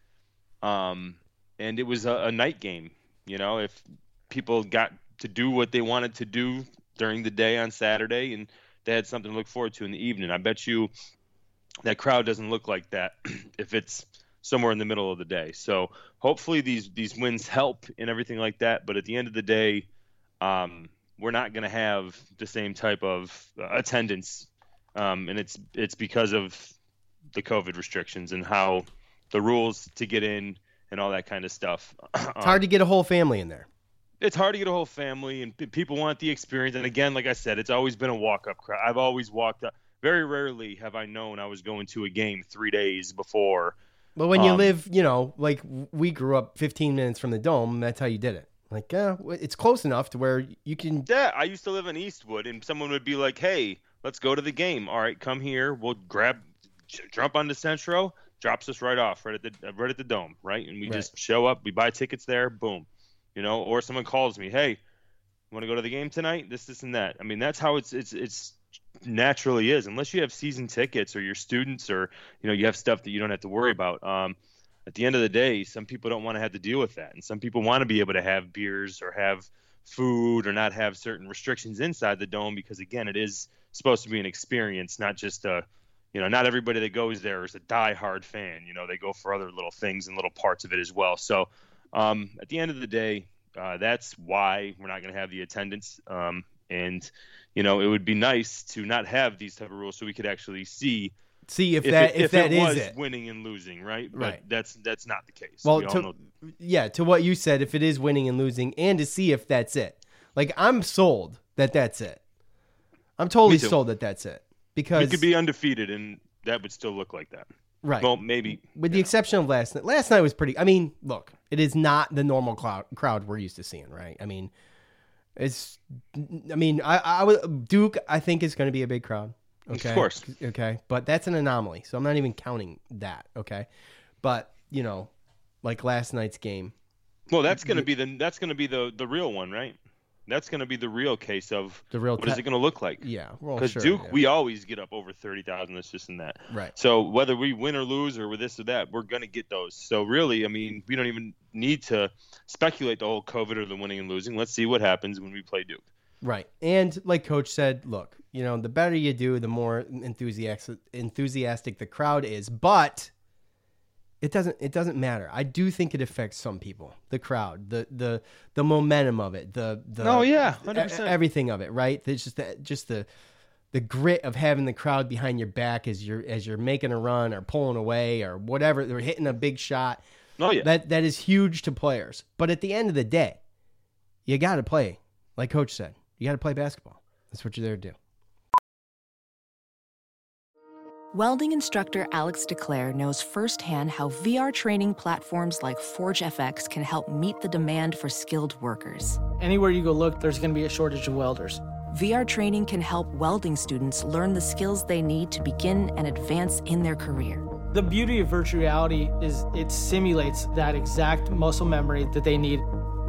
Speaker 6: um, and it was a, a night game. You know, if people got to do what they wanted to do during the day on Saturday, and they had something to look forward to in the evening, I bet you that crowd doesn't look like that if it's somewhere in the middle of the day. So hopefully these these wins help and everything like that. But at the end of the day, um, we're not going to have the same type of uh, attendance, um, and it's it's because of the COVID restrictions and how the rules to get in and all that kind of stuff.
Speaker 3: It's hard to get a whole family in there.
Speaker 6: it's hard to get a whole family and p- people want the experience and again like i said it's always been a walk-up crowd i've always walked up very rarely have i known i was going to a game three days before
Speaker 3: But when you
Speaker 6: Um,
Speaker 3: live, you know, like we grew up 15 minutes from the dome, that's how you did it. Like, yeah, it's close enough to where you can.
Speaker 6: yeah i used to live in eastwood and someone would be like hey let's go to the game. All right come here. We'll grab jump onto centro drops us right off right at the right at the dome right? And we
Speaker 3: Right.
Speaker 6: just show up we buy tickets there boom. You know or someone calls me hey want to go to the game tonight? This this and that. I mean that's how it's it's it's naturally is. Unless you have season tickets or you're students or you know you have stuff that you don't have to worry about um at the end of the day some people don't want to have to deal with that and some people want to be able to have beers or have food or not have certain restrictions inside the dome because again it is supposed to be an experience not just a you know not everybody that goes there is a die-hard fan you know they go for other little things and little parts of it as well. So um, at the end of the day uh, that's why we're not going to have the attendance um, and you know it would be nice to not have these type of rules so we could actually see
Speaker 3: See if that-
Speaker 6: it,
Speaker 3: if that
Speaker 6: it
Speaker 3: is
Speaker 6: was
Speaker 3: it.
Speaker 6: winning and losing right but
Speaker 3: Right.
Speaker 6: that's that's not the case
Speaker 3: Well,
Speaker 6: we
Speaker 3: to,
Speaker 6: know
Speaker 3: yeah, to what you said, if it is winning and losing, and to see if that's it. Like, I'm sold that that's it. I'm totally sold that that's it.
Speaker 6: we
Speaker 3: Because,
Speaker 6: could be undefeated and that would still look like that
Speaker 3: Right.
Speaker 6: well maybe
Speaker 3: with the exception of last night, last night was pretty. I mean, look, it is not the normal crowd, crowd we're used to seeing, right? I mean, it's. I mean, I, I would Duke. I think is going to be a big crowd.
Speaker 6: Of course.
Speaker 3: Okay, but that's an anomaly, so I'm not even counting that. Okay, but you know, like last night's game.
Speaker 6: Well, that's going to be the that's going to be the the real one, right? That's going to be the real case of
Speaker 3: The real
Speaker 6: what is
Speaker 3: te-
Speaker 6: it going to look like?
Speaker 3: Yeah,
Speaker 6: because
Speaker 3: sure,
Speaker 6: Duke,
Speaker 3: yeah.
Speaker 6: we always get up over thirty thousand. This, this, and that.
Speaker 3: Right.
Speaker 6: So whether we win or lose or with this or that, we're going to get those. So really, I mean, we don't even need to speculate the whole COVID or the winning and losing. Let's see what happens when we play Duke.
Speaker 3: Right. And like coach said, look, you know, the better you do, the more enthusiastic enthusiastic the crowd is, but it doesn't it doesn't matter. I do think it affects some people. The crowd, the the the momentum of it, the the
Speaker 6: Oh, yeah,
Speaker 3: e-
Speaker 6: 100%.
Speaker 3: everything of it, right? There's just that just the the grit of having the crowd behind your back as you're as you're making a run or pulling away or whatever, they're hitting a big shot.
Speaker 6: Oh yeah.
Speaker 3: That that is huge to players. But at the end of the day, you got to play, like coach said. You got to play basketball. That's what you're there to do.
Speaker 8: Welding instructor Alex DeClaire knows firsthand how VR training platforms like ForgeFX can help meet the demand for skilled workers.
Speaker 9: Anywhere you go look, there's going to be a shortage of welders.
Speaker 8: VR training can help welding students learn the skills they need to begin and advance in their career.
Speaker 9: The beauty of virtual reality is it simulates that exact muscle memory that they need.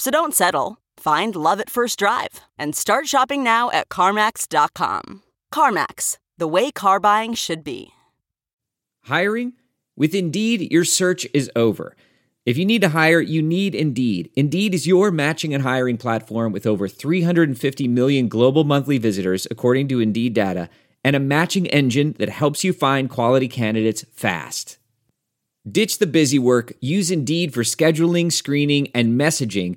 Speaker 10: So don't settle. Find love at first drive and start shopping now at CarMax.com. CarMax, the way car buying should be.
Speaker 11: Hiring? With Indeed, your search is over. If you need to hire, you need Indeed. Indeed is your matching and hiring platform with over 350 million global monthly visitors, according to Indeed data, and a matching engine that helps you find quality candidates fast. Ditch the busy work, use Indeed for scheduling, screening, and messaging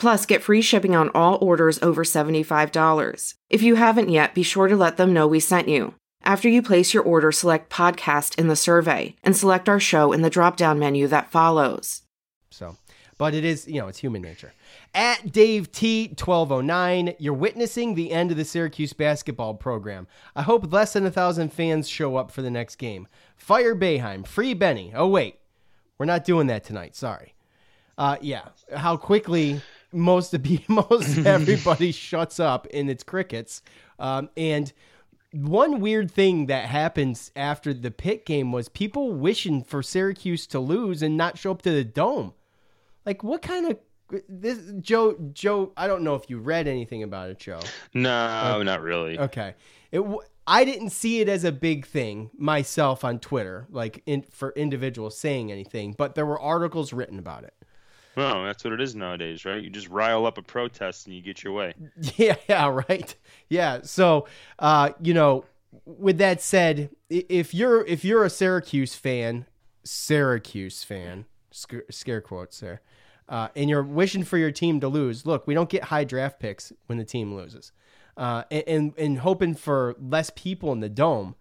Speaker 12: Plus, get free shipping on all orders over $75. If you haven't yet, be sure to let them know we sent you. After you place your order, select podcast in the survey and select our show in the drop down menu that follows.
Speaker 3: So, but it is, you know, it's human nature. At Dave T 1209, you're witnessing the end of the Syracuse basketball program. I hope less than a thousand fans show up for the next game. Fire Boeheim, free Benny. Oh wait, we're not doing that tonight. Sorry. Uh, yeah, how quickly most of the, most everybody shuts up in its crickets, um, and one weird thing that happens after the pit game was people wishing for Syracuse to lose and not show up to the dome. Like, what kind of this Joe? Joe, I don't know if you read anything about it, Joe.
Speaker 6: No,
Speaker 3: Okay.
Speaker 6: not really.
Speaker 3: Okay, it. I didn't see it as a big thing myself on Twitter, like in, for individuals saying anything, but there were articles written about it.
Speaker 6: Well, that's what it is nowadays, right? You just rile up a protest and you get your way.
Speaker 3: Yeah, yeah, right. Yeah. So, uh, you know, with that said, if you're if you're a Syracuse fan, Syracuse fan, scare, scare quotes there, uh, and you're wishing for your team to lose, look, we don't get high draft picks when the team loses, uh, and, and and hoping for less people in the dome.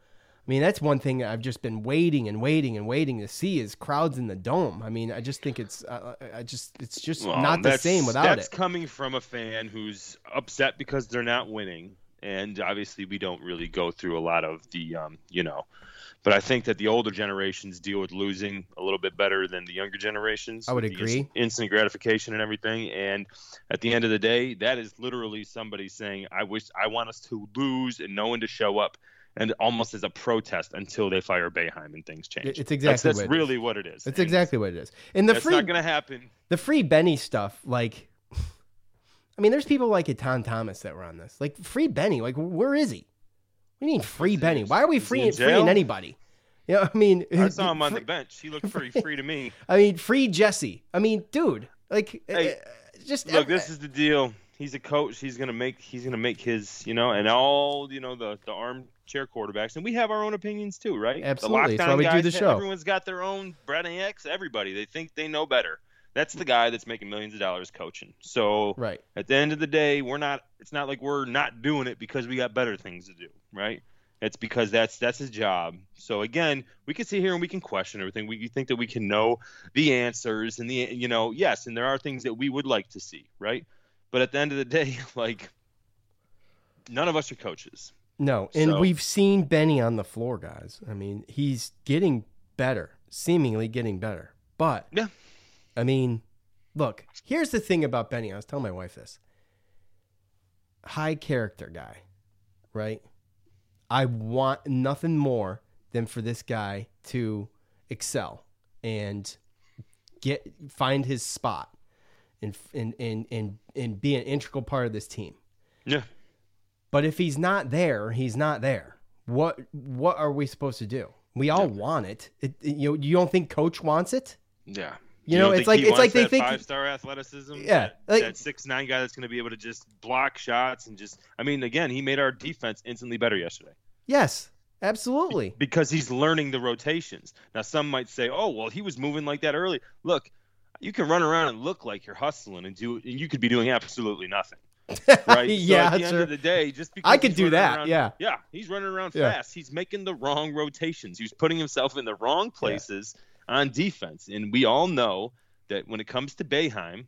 Speaker 3: I mean, that's one thing I've just been waiting and waiting and waiting to see is crowds in the dome. I mean, I just think it's, uh, I just, it's just
Speaker 6: Well,
Speaker 3: not the same without
Speaker 6: that's
Speaker 3: it.
Speaker 6: That's coming from a fan who's upset because they're not winning, and obviously we don't really go through a lot of the, um, you know. But I think that the older generations deal with losing a little bit better than the younger generations.
Speaker 3: I would agree.
Speaker 6: Instant gratification and everything, and at the end of the day, that is literally somebody saying, "I wish I want us to lose and no one to show up." And almost as a protest until they fire Boeheim and things change.
Speaker 3: It's exactly
Speaker 6: that's, that's
Speaker 3: what it is.
Speaker 6: really what it is.
Speaker 3: That's exactly what it is. And the free
Speaker 6: not going to happen.
Speaker 3: the free Benny stuff, like, I mean, there's people like Ton Thomas that were on this. Like, free Benny, like, where is he? We need free Benny. Why are we
Speaker 6: is
Speaker 3: free,
Speaker 6: in
Speaker 3: freeing anybody? Yeah, I mean,
Speaker 6: I saw him on the bench. He looked pretty free to me.
Speaker 3: I mean, free Jesse. I mean, dude, like,
Speaker 6: Hey,
Speaker 3: uh, just
Speaker 6: Look, this is the deal. He's a coach. He's gonna make. He's gonna make his. You know, and all you know the the armchair quarterbacks, and we have our own opinions too, right?
Speaker 3: Absolutely.
Speaker 6: The
Speaker 3: That's why we do the show.
Speaker 6: Everyone's got their own Brett and X. Everybody, they think they know better. That's the guy that's making millions of dollars coaching. So
Speaker 3: right.
Speaker 6: at the end of the day, we're not. It's not like we're not doing it because we got better things to do, right? It's because that's that's his job. So again, we can sit here and we can question everything. We think that we can know the answers and the you know yes, and there are things that we would like to see, right? But at the end of the day, like none of us are coaches.
Speaker 3: No, and
Speaker 6: So-
Speaker 3: we've seen Benny on the floor, guys. I mean, he's getting better, seemingly getting better. But
Speaker 6: yeah,
Speaker 3: I mean, look, here's the thing about Benny. I was telling my wife this. High character guy, right? I want nothing more than for this guy to excel and get find his spot and and and and, and be an integral part of this team.
Speaker 6: Yeah.
Speaker 3: But if he's not there, he's not there. What what are we supposed to do? We all want it. it, you you don't think coach wants it?
Speaker 6: Yeah.
Speaker 3: You know, it's like- it's like they think-
Speaker 6: five star athleticism.
Speaker 3: Yeah,
Speaker 6: that,
Speaker 3: like-
Speaker 6: that six nine guy that's going to be able to just block shots and just. I mean, again, he made our defense instantly better yesterday
Speaker 3: Yes, absolutely.
Speaker 6: because he's learning the rotations. Now, some might say, "Oh, well, he was moving like that early." Look, you can run around and look like you're hustling and do, and you could be doing absolutely nothing. Right?
Speaker 3: Yeah,
Speaker 6: so at the
Speaker 3: sure.
Speaker 6: end of the day, just because
Speaker 3: I could do that,
Speaker 6: around-
Speaker 3: yeah.
Speaker 6: yeah, he's running around
Speaker 3: Yeah.
Speaker 6: fast. He's making the wrong rotations. He's putting himself in the wrong places on defense, and we all know that when it comes to Boeheim,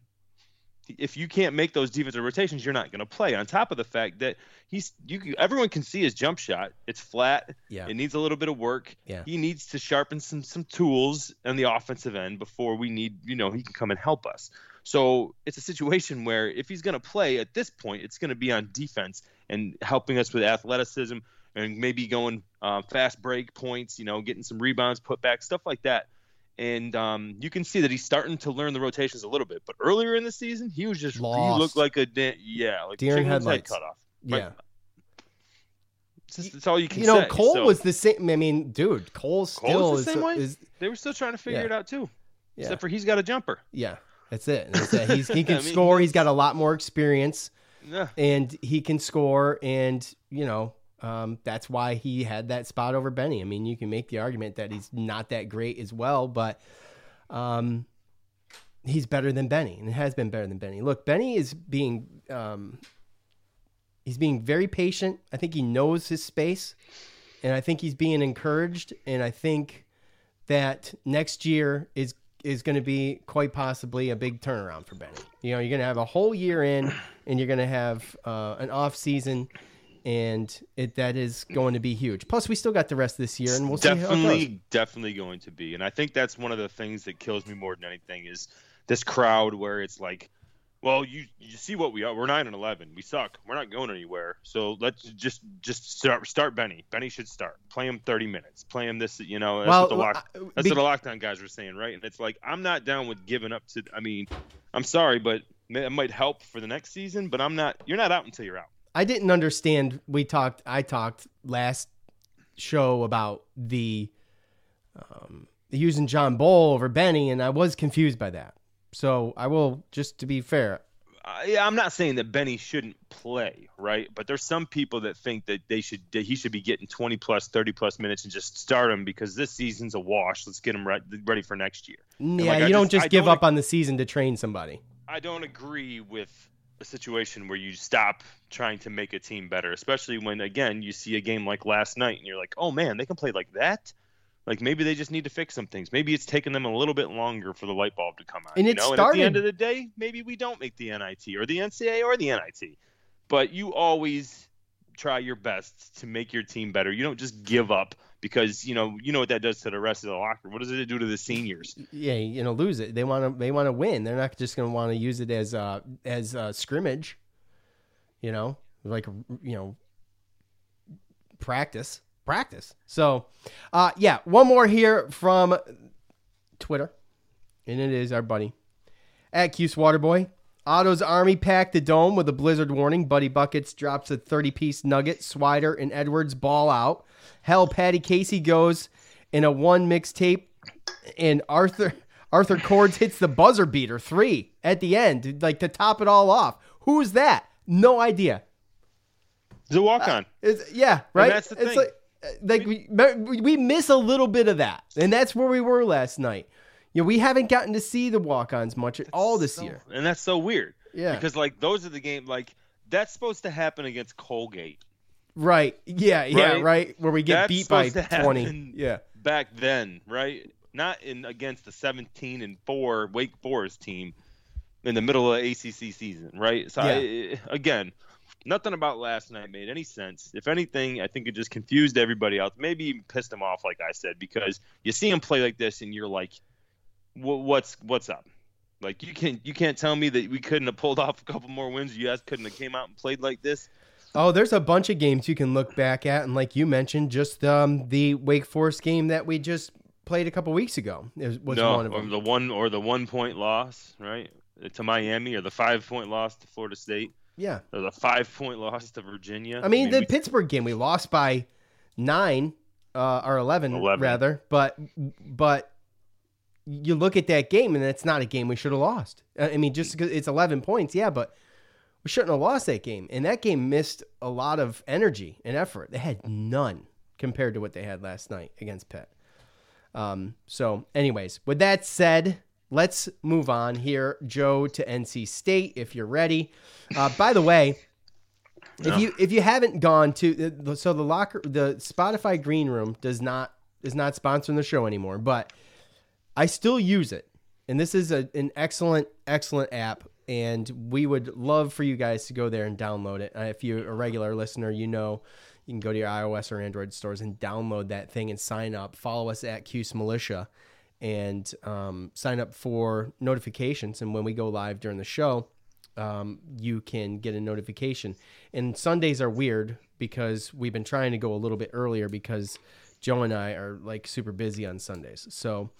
Speaker 6: if you can't make those defensive rotations, you're not going to play. On top of the fact that he's, you, everyone can see his jump shot. It's flat.
Speaker 3: Yeah.
Speaker 6: It needs a little bit of work.
Speaker 3: Yeah.
Speaker 6: He needs to sharpen some some tools on the offensive end before we need, you know, he can come and help us. So it's a situation where if he's going to play at this point, it's going to be on defense and helping us with athleticism and maybe going uh, fast break points, you know, getting some rebounds, put back, stuff like that. And um, you can see that he's starting to learn the rotations a little bit. But earlier in the season, he was just
Speaker 3: Lost.
Speaker 6: he looked like a yeah, like
Speaker 3: Deer in
Speaker 6: chicken with his head cut off.
Speaker 3: Yeah.
Speaker 6: It's just, that's all you can
Speaker 3: You know,
Speaker 6: say.
Speaker 3: Cole
Speaker 6: So-
Speaker 3: was the same. I mean, dude, Cole still
Speaker 6: Cole's the
Speaker 3: is,
Speaker 6: same way.
Speaker 3: is
Speaker 6: they were still trying to figure
Speaker 3: Yeah.
Speaker 6: it out too.
Speaker 3: Yeah.
Speaker 6: Except for he's got a jumper.
Speaker 3: yeah. That's it. That's it. He's, he can
Speaker 6: I mean,
Speaker 3: score. He's got a lot more experience.
Speaker 6: Yeah.
Speaker 3: and he can score and you know um, that's why he had that spot over benny i mean you can make the argument that he's not that great as well but um, he's better than benny and has been better than benny look benny is being um, he's being very patient i think he knows his space and i think he's being encouraged and i think that next year is is going to be quite possibly a big turnaround for Benny. You know, you're going to have a whole year in, and you're going to have uh, an off season, and it that is going to be huge. Plus, we still got the rest of this year, and we'll
Speaker 6: definitely, definitely going to be. And I think that's one of the things that kills me more than anything is this crowd where it's like, well, you you see what we are. We're nine and eleven. We suck. We're not going anywhere. So let's just just start start Benny. Benny should start. Play him thirty minutes. Play him this. You know, that's
Speaker 3: Well,
Speaker 6: what the lock.
Speaker 3: uh,
Speaker 6: That's
Speaker 3: be-
Speaker 6: what the lockdown guys were saying, right? And it's like I'm not down with giving up to. I mean, I'm sorry, but it might help for the next season. But I'm not. You're not out until you're out.
Speaker 3: I didn't understand. We talked. I talked last show about the um, using John Bol over Benny, and I was confused by that. So I will just to be fair.
Speaker 6: uh, yeah, I'm not saying that Benny shouldn't play, right? But there's some people that think that they should that he should be getting 20 plus, 30 plus minutes and just start him because this season's a wash. Let's get him re- ready for next year.
Speaker 3: Yeah,
Speaker 6: like, I
Speaker 3: you don't just
Speaker 6: I
Speaker 3: give
Speaker 6: don't
Speaker 3: up on the season to train somebody.
Speaker 6: I don't agree with a situation where you stop trying to make a team better, especially when again you see a game like last night and you're like, oh man, they can play like that. Like maybe they just need to fix some things. Maybe it's taking them a little bit longer for the light bulb to come on.
Speaker 3: And
Speaker 6: you know? and at the end of the day, maybe we don't make the NIT or the NCAA or the NIT. But you always try your best to make your team better. You don't just give up because you know you know what that does to the rest of the locker. What does it do to the seniors?
Speaker 3: Yeah, you know, lose it. They want to. They want to win. They're not just going to want to use it as uh as uh, scrimmage. You know, like you know, practice, practice. So, uh, yeah, one more here from Twitter, and it is our buddy at Cuse Waterboy. Otto's Army packed the dome with a blizzard warning. Buddy Buckets drops a 30 piece nugget. Swider and Edwards ball out. Hell, Patty Casey goes in a one mixtape, and Arthur Arthur Cords hits the buzzer beater three at the end, like to top it all off. Who's that? No idea.
Speaker 6: The walk on.
Speaker 3: It's, yeah, right.
Speaker 6: that's the
Speaker 3: it's
Speaker 6: thing.
Speaker 3: like uh, Uh, like we we miss a little bit of that, and that's where we were last night. You know, we haven't gotten to see the walk-ons much at all this year.
Speaker 6: and that's so weird.
Speaker 3: Yeah.
Speaker 6: Because like those are the game like that's supposed to happen against Colgate.
Speaker 3: Right? Yeah, yeah,
Speaker 6: Right?
Speaker 3: right. Where we get
Speaker 6: That's
Speaker 3: beat by twenty. Yeah.
Speaker 6: Back then, right? Not in against the 17 and 4 Wake Forest team in the middle of the ACC season, right? So I, again, nothing about last night made any sense. If anything, I think it just confused everybody else. Maybe even pissed them off, like I said, because you see them play like this, and you're like, "Wha- "What's what's up?" Like you can't you can't tell me that we couldn't have pulled off a couple more wins. You guys couldn't have came out and played like this.
Speaker 3: Oh, there's a bunch of games you can look back at, and like you mentioned, just um, the Wake Forest game that we just played a couple weeks ago was
Speaker 6: no,
Speaker 3: one of
Speaker 6: or
Speaker 3: them.
Speaker 6: the one or the one point loss, right, to Miami, or the five point loss to Florida State,
Speaker 3: Yeah.
Speaker 6: or the five point loss to Virginia.
Speaker 3: I mean, the
Speaker 6: we-
Speaker 3: Pittsburgh game we lost by nine uh, or 11,
Speaker 6: 11.
Speaker 3: rather, but but you look at that game and it's not a game we should have lost. Uh, I mean, just because it's 11 points, yeah, but we shouldn't have lost that game. And that game missed a lot of energy and effort. They had none compared to what they had last night against Pitt. Um, so, anyways, with that said, let's move on here, Joe, to NC State if you're ready. Uh, by the way, if you if you haven't gone to so the locker the Spotify Green Room does not is not sponsoring the show anymore, but I still use it, and this is a, an excellent excellent app, and we would love for you guys to go there and download it. Uh, if you're a regular listener, you know you can go to your iOS or Android stores and download that thing and sign up. Follow us at Cuse Militia and um, sign up for notifications. And when we go live during the show, um, you can get a notification. And Sundays are weird because we've been trying to go a little bit earlier because Joe and I are like super busy on Sundays. So,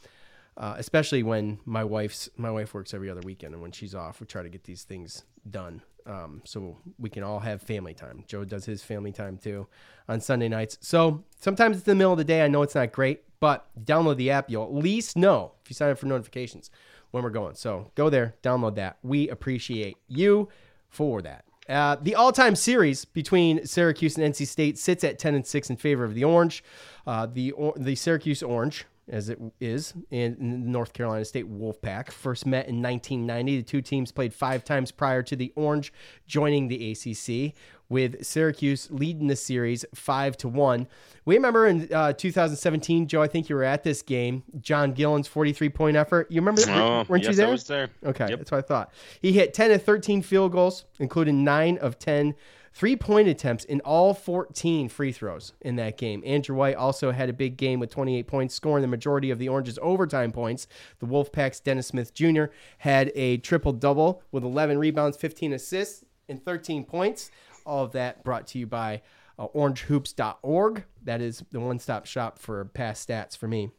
Speaker 3: uh, especially when my wife's my wife works every other weekend, and when she's off, we try to get these things done um, so we can all have family time. Joe does his family time too on Sunday nights. So sometimes it's in the middle of the day. I know it's not great, but download the app. You'll at least know if you sign up for notifications when we're going. So go there, download that. We appreciate you for that. Uh, the all-time series between Syracuse and NC State sits at 10 and 6 in favor of the Orange. Uh, the or- the Syracuse Orange, as it is in, North Carolina State Wolfpack, first met in 1990. The two teams played five times prior to the Orange joining the ACC, with Syracuse leading the series five to one. We remember in uh, 2017, Joe. I think you were at this game. John Gillon's 43 point effort. You remember?
Speaker 6: Oh,
Speaker 3: weren't
Speaker 6: yes,
Speaker 3: you
Speaker 6: I was there.
Speaker 3: Okay,
Speaker 6: Yep.
Speaker 3: that's what I thought. He hit 10 of 13 field goals, including 9 of 10 three point attempts in all 14 free throws in that game. Andrew White also had a big game with 28 points, scoring the majority of the Orange's overtime points. The Wolfpack's Dennis Smith Jr. had a triple double with 11 rebounds, 15 assists, and 13 points. All of that brought to you by uh, orangehoops.org. That is the one stop shop for past stats for me.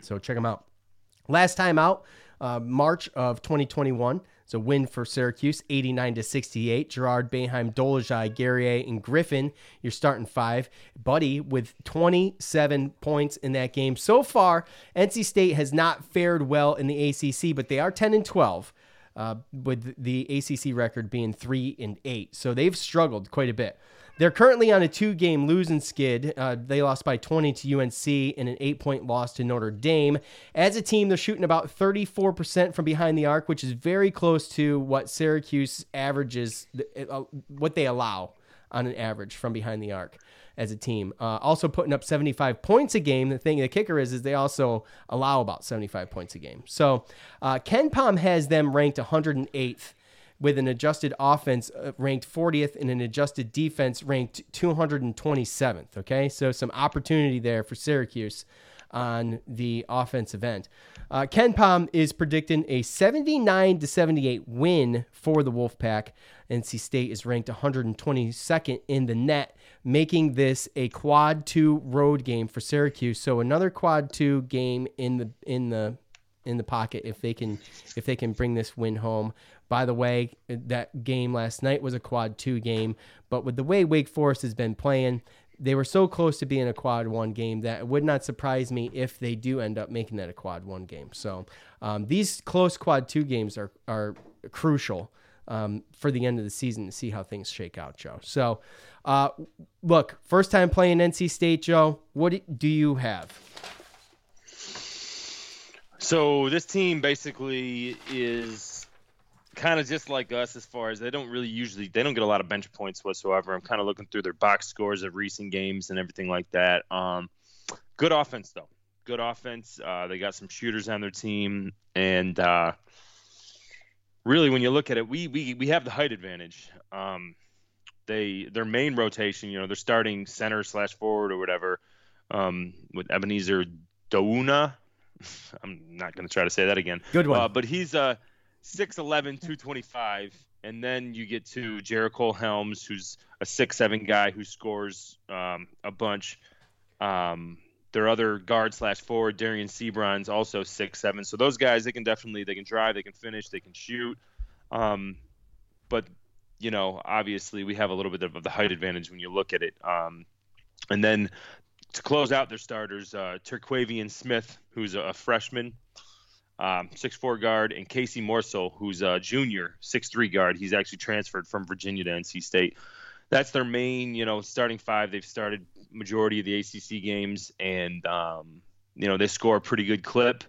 Speaker 3: So check them out. Last time out, uh, March of 2021. It's a win for Syracuse, 89 to 68. Girard, Boeheim, Dolezaj, Guerrier, and Griffin, you're starting five. Buddy with 27 points in that game. So far, NC State has not fared well in the ACC, but they are 10 and 12. Uh, with the ACC record being three and eight, so they've struggled quite a bit. They're currently on a two-game losing skid. Uh, they lost by 20 to UNC and an eight-point loss to Notre Dame. As a team, they're shooting about 34% from behind the arc, which is very close to what Syracuse averages, uh, what they allow on an average from behind the arc as a team. Uh, also putting up 75 points a game. The thing, the kicker is, is they also allow about 75 points a game. So uh, KenPom has them ranked 108th with an adjusted offense uh, ranked 40th and an adjusted defense ranked 227th. Okay, so some opportunity there for Syracuse on the offensive end. Uh, KenPom is predicting a 79 to 78 win for the Wolfpack. NC State is ranked 122nd in the net, making this a quad two road game for Syracuse. So another quad two game in the in the in the pocket if they can if they can bring this win home. By the way, that game last night was a quad two game, but with the way Wake Forest has been playing, they were so close to being a quad one game that it would not surprise me if they do end up making that a quad one game. So um, these close quad two games are are crucial um, for the end of the season to see how things shake out, Joe. So, uh, look, first time playing NC State, Joe. What do you have?
Speaker 6: So this team basically is kind of just like us as far as they don't really usually they don't get a lot of bench points whatsoever. I'm kind of looking through their box scores of recent games and everything like that. Um, good offense though. Good offense. Uh, they got some shooters on their team, and uh, really, when you look at it, we we we have the height advantage. Um, they their main rotation, you know, they're starting center slash forward or whatever um, with Ebenezer Dowuona. I'm not going to try to say that again.
Speaker 3: Good one.
Speaker 6: Uh, but he's uh, 6'11", 225. And then you get to Jericole Hellems, who's a six-seven guy who scores um, a bunch. Um, their other guard slash forward, Dereon Seabron's also six-seven. So those guys, they can definitely they can drive, they can finish, they can shoot. Um, but you know, obviously, we have a little bit of the height advantage when you look at it. Um, and then to close out their starters, uh, Terquavion Smith, who's a, freshman, um, six four guard, and Casey Morsell, who's a junior, six three guard. He's actually transferred from Virginia to NC State. That's their main, you know, starting five. They've started majority of the ACC games, and um, you know they score a pretty good clip.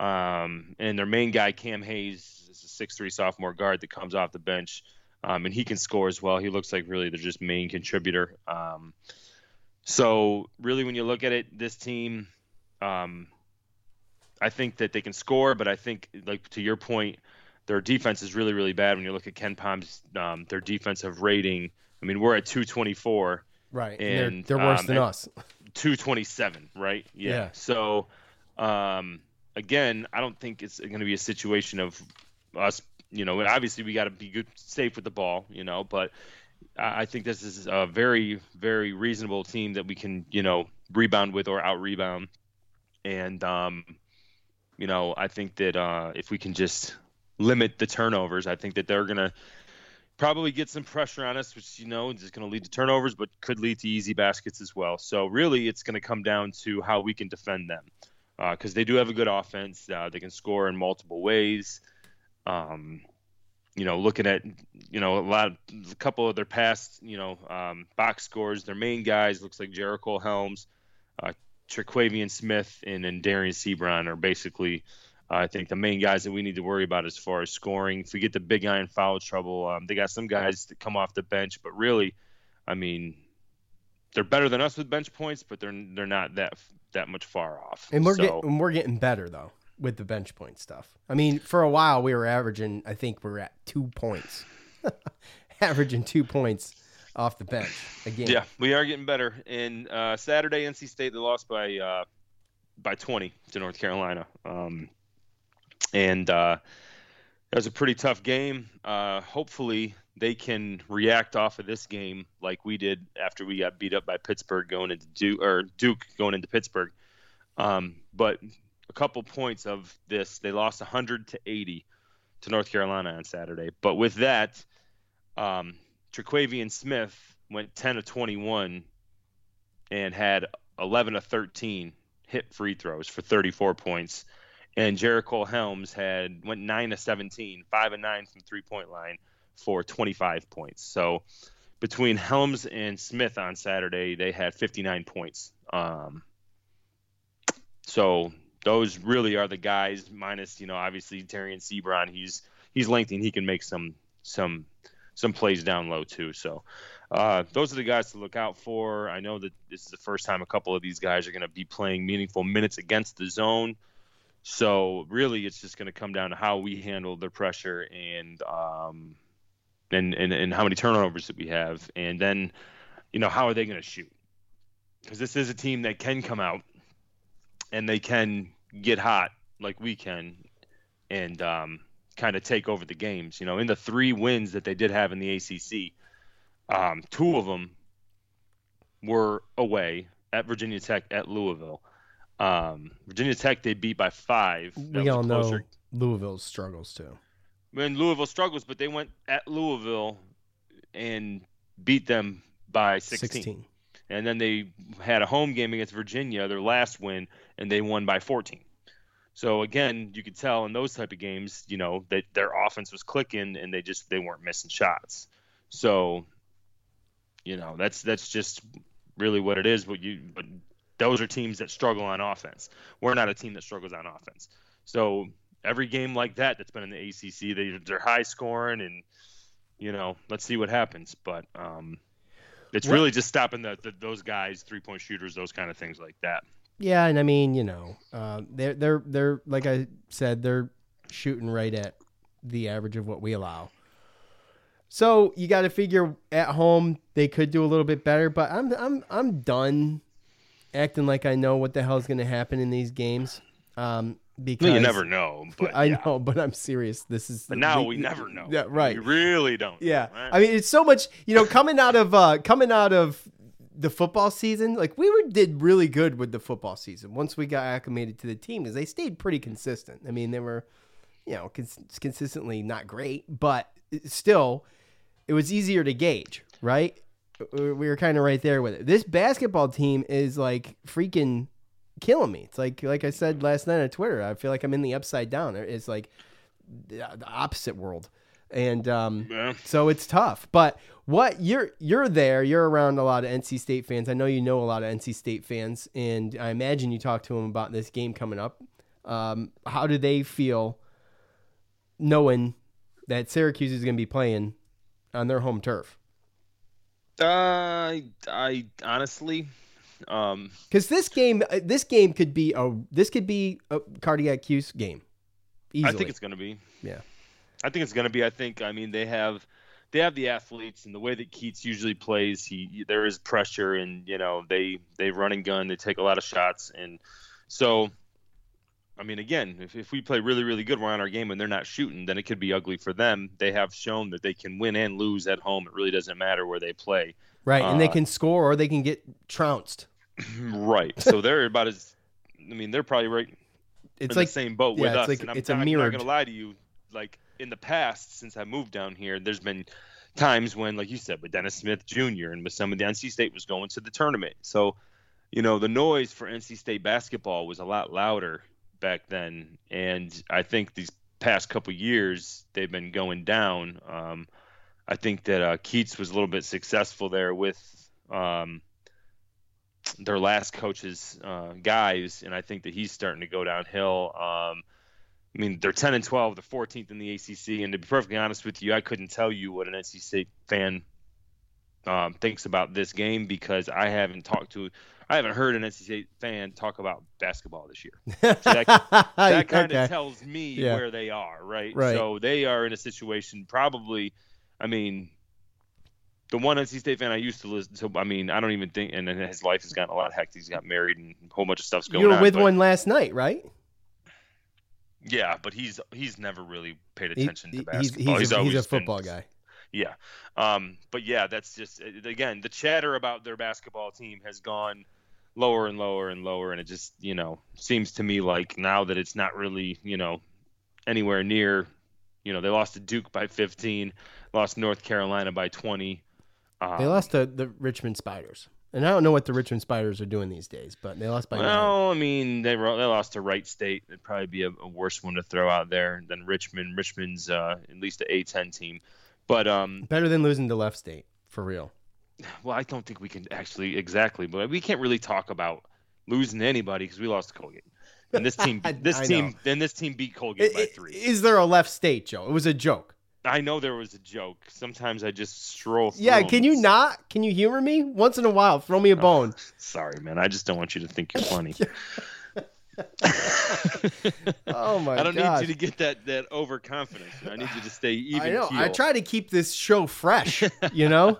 Speaker 6: Um, and their main guy, Cam Hayes, is a six three sophomore guard that comes off the bench, um, and he can score as well. He looks like really the just main contributor. Um, so really, when you look at it, this team, um, I think that they can score, but I think, like to your point, their defense is really, really bad. When you look at KenPom's um, their defensive rating, I mean, we're at 224,
Speaker 3: right?
Speaker 6: And
Speaker 3: they're, they're worse
Speaker 6: um,
Speaker 3: than us.
Speaker 6: 227, right? Yeah.
Speaker 3: Yeah.
Speaker 6: So, um, again, I don't think it's going to be a situation of us. You know, obviously we got to be good, safe with the ball. You know, but I think this is a very, very reasonable team that we can, you know, rebound with or out rebound. And, um, you know, I think that uh, if we can just limit the turnovers, I think that they're going to probably get some pressure on us, which, you know, is going to lead to turnovers, but could lead to easy baskets as well. So really, it's going to come down to how we can defend them because they do have a good offense. Uh, they can score in multiple ways. Um, you know, looking at you know a lot, a couple of their past you know um, box scores, their main guys looks like Jericole Hellems, uh, Terquavion Smith, and then Dereon Seabron are basically, uh, I think, the main guys that we need to worry about as far as scoring. If we get the big guy in foul trouble, um, they got some guys that come off the bench, but really, I mean, they're better than us with bench points, but they're they're not that that much far off.
Speaker 3: And we're
Speaker 6: So-
Speaker 3: getting and we're getting better though with the bench point stuff. I mean, for a while we were averaging. I think we are at two points, averaging two points off the bench again.
Speaker 6: Yeah, we are getting better. And uh, Saturday, NC State they lost by uh, by 20 to North Carolina, um, and uh, it was a pretty tough game. Uh, hopefully, they can react off of this game like we did after we got beat up by Pittsburgh going into Duke or Duke going into Pittsburgh. Um, but a couple points of this, they lost 100 to 80 to North Carolina on Saturday. But with that, um, Terquavion Smith went 10 to 21 and had 11 to 13 hit free throws for 34 points. And Jericole Hellems had went 9 to 17, 5 and 9 from three point line for 25 points. So between Hellems and Smith on Saturday, they had 59 points. Um, so those really are the guys minus, you know, obviously Dereon Seabron. He's he's lengthy and he can make some some some plays down low too. So uh, those are the guys to look out for. I know that this is the first time a couple of these guys are going to be playing meaningful minutes against the zone. So really, it's just going to come down to how we handle the pressure and um, and, and and how many turnovers that we have, and then you know how are they going to shoot? Because this is a team that can come out and they can get hot like we can, and um, kind of take over the games. You know, in the three wins that they did have in the ACC, um, two of them were away at Virginia Tech at Louisville. Um, Virginia Tech they beat by five. That
Speaker 3: we all know Louisville struggles too.
Speaker 6: when Louisville struggles, but they went at Louisville and beat them by 16.
Speaker 3: 16.
Speaker 6: and then they had a home game against Virginia, their last win, and they won by 14. So again, you could tell in those type of games, you know, that their offense was clicking and they just they weren't missing shots. So, you know, that's that's just really what it is. But you, but those are teams that struggle on offense. We're not a team that struggles on offense. So every game like that that's been in the ACC, they they're high scoring and you know, let's see what happens. But um, it's
Speaker 3: What-
Speaker 6: really just stopping the, the those guys, three point shooters, those kind of things like that.
Speaker 3: Yeah, and I mean, you know, uh, they're they're they're like I said, they're shooting right at the average of what we allow. So you got to figure at home they could do a little bit better, but I'm I'm I'm done acting like I know what the hell is going to happen in these games. Um, because
Speaker 6: Well, you never know, but
Speaker 3: I
Speaker 6: yeah.
Speaker 3: know, but I'm serious. This is
Speaker 6: But now we never know.
Speaker 3: Yeah, right.
Speaker 6: We really don't.
Speaker 3: Yeah.
Speaker 6: right?
Speaker 3: I mean, it's so much, you know, coming out of uh coming out of the football season, like we were did really good with the football season once we got acclimated to the team because they stayed pretty consistent. I mean, they were, you know, cons- consistently not great, but still, it was easier to gauge, right? We we were kind of right there with it. This basketball team is like freaking killing me. It's like like I said last night on Twitter. I feel like I'm in the upside down. It's like the opposite world, and um, so it's tough. But what you're you're there, you're around a lot of NC State fans. I know you know a lot of NC State fans, and I imagine you talked to them about this game coming up. Um, how do they feel knowing that Syracuse is going to be playing on their home turf?
Speaker 6: Uh, I honestly, um,
Speaker 3: Because this game, uh, this game could be a this could be a cardiac Cuse game. Easily.
Speaker 6: I think it's going to be.
Speaker 3: Yeah.
Speaker 6: I think it's going to be. I think. I mean, they have they have the athletes and the way that Keatts usually plays. He there is pressure and you know they they run and gun. They take a lot of shots and so. I mean, again, if, if we play really, really good, we're on our game and they're not shooting, then it could be ugly for them. They have shown that they can win and lose at home. It really doesn't matter where they play.
Speaker 3: Right, and they
Speaker 6: Uh,
Speaker 3: can score or they can get trounced.
Speaker 6: Right. So they're about as. I mean, they're probably right.
Speaker 3: It's
Speaker 6: in
Speaker 3: like-
Speaker 6: the same boat
Speaker 3: yeah,
Speaker 6: with
Speaker 3: it's
Speaker 6: us.
Speaker 3: like-
Speaker 6: and I'm,
Speaker 3: it's a
Speaker 6: not, I'm not gonna lie to you. Like in the past, since I moved down here, there's been times when, like you said, with Dennis Smith Jr. and with some of the NC State was going to the tournament. So, you know, the noise for NC State basketball was a lot louder back then, and I think these past couple years they've been going down. Um, I think that uh, Keatts was a little bit successful there with um, their last coach's uh, guys, and I think that he's starting to go downhill. Um, I mean, they're 10 and 12, they're 14th in the ACC, and to be perfectly honest with you, I couldn't tell you what an NC State fan um, thinks about this game because I haven't talked to, I haven't heard an NC State fan talk about basketball this year. So that that kind of
Speaker 3: Okay.
Speaker 6: tells me
Speaker 3: Yeah.
Speaker 6: where they are, right?
Speaker 3: Right.
Speaker 6: So they are in a situation probably, I mean, the one NC State fan I used to listen to, I mean, I don't even think, and his life has gotten a lot hectic. He's got married and a whole bunch of stuff's going on.
Speaker 3: You were with one last night, right?
Speaker 6: Yeah, but he's he's never really paid attention
Speaker 3: he-
Speaker 6: to
Speaker 3: he's-
Speaker 6: basketball.
Speaker 3: he's a- he's a
Speaker 6: always been-
Speaker 3: football guy.
Speaker 6: Yeah, um, but yeah, that's just again the chatter about their basketball team has gone lower and lower and lower, and it just you know seems to me like now that it's not really you know anywhere near, you know they lost to Duke by 15, lost North Carolina by 20. Um,
Speaker 3: They lost to the Richmond Spiders, and I don't know what the Richmond Spiders are doing these days, but they lost by nine.
Speaker 6: Well, I mean, they they lost to Wright State. It'd probably be a, a worse one to throw out there than Richmond. Richmond's uh, at least an A10 team, but um,
Speaker 3: better than losing to Left State for real.
Speaker 6: well, I don't think we can actually exactly, but we can't really talk about losing anybody because we lost to Colgate. And this team, this team,
Speaker 3: know.
Speaker 6: and this team beat Colgate by three.
Speaker 3: Is there a Left State, Joe? It was a joke.
Speaker 6: I know there was a joke. Sometimes I just stroll. Through
Speaker 3: Yeah, can you not? Can you humor me once in a while? Throw me a oh, bone.
Speaker 6: Sorry, man. I just don't want you to think you're funny.
Speaker 3: Oh my God.
Speaker 6: I don't
Speaker 3: gosh.
Speaker 6: need you to get that that overconfidence. I need you to stay even.
Speaker 3: I know. I try to keep this show fresh. You know,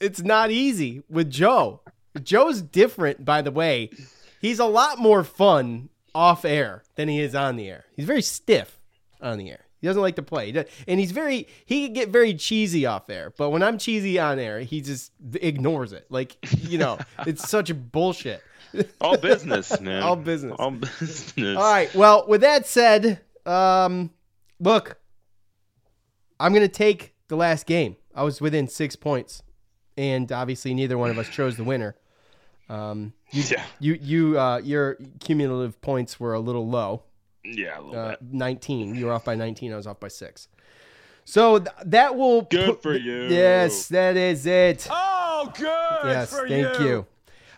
Speaker 3: it's not easy with Joe. Joe's different, by the way. He's a lot more fun off air than he is on the air. He's very stiff on the air. He doesn't like to play, and he's very he can get very cheesy off air. But when I'm cheesy on air, he just ignores it. Like you know, it's such a bullshit.
Speaker 6: All business, man.
Speaker 3: All business.
Speaker 6: All business.
Speaker 3: All right. Well, with that said, um, look, I'm gonna take the last game. I was within six points, and obviously neither one of us chose the winner. Um, you,
Speaker 6: Yeah.
Speaker 3: You you uh, your cumulative points were a little low.
Speaker 6: Yeah, a little
Speaker 3: uh,
Speaker 6: bit.
Speaker 3: 19. You were off by 19. I was off by six. So th- that will
Speaker 6: Good
Speaker 3: put-
Speaker 6: for you.
Speaker 3: Yes, that is it.
Speaker 6: Oh, good.
Speaker 3: yes,
Speaker 6: for
Speaker 3: thank you.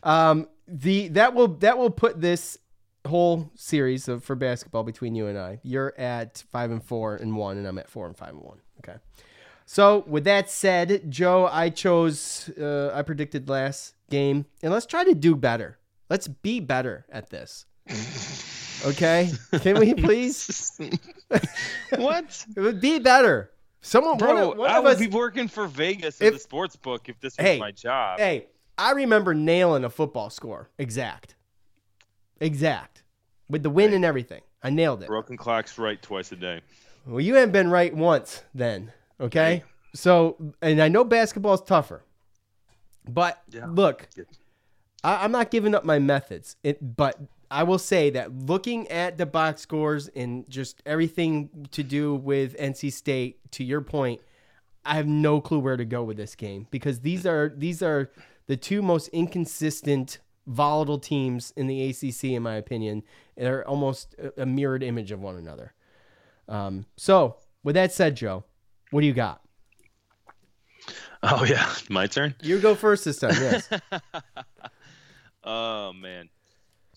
Speaker 3: Um, the that will that will put this whole series of for basketball between you and I. You're at five and four and one, and I'm at four and five and one. Okay. So with that said, Joe, I chose uh, I predicted last game, and let's try to do better. Let's be better at this. Okay, can we please?
Speaker 6: what?
Speaker 3: It would be better. Someone,
Speaker 6: Bro,
Speaker 3: one of, one
Speaker 6: I would
Speaker 3: us,
Speaker 6: be working for Vegas
Speaker 3: If-
Speaker 6: in the sports book if this was
Speaker 3: Hey,
Speaker 6: my job.
Speaker 3: Hey, I remember nailing a football score exact, exact, with the win and everything. I nailed it.
Speaker 6: Broken clocks right twice a day.
Speaker 3: Well, you haven't been right once then. Okay. So, and I know basketball's tougher, but look, I, I'm not giving up my methods. It, but I will say that looking at the box scores and just everything to do with NC State, to your point, I have no clue where to go with this game because these are these are the two most inconsistent, volatile teams in the ACC, in my opinion. They're almost a- mirrored image of one another. Um, so, with that said, Joe, what do you got?
Speaker 6: Oh yeah, my turn.
Speaker 3: You go first this time. Yes.
Speaker 6: Oh man.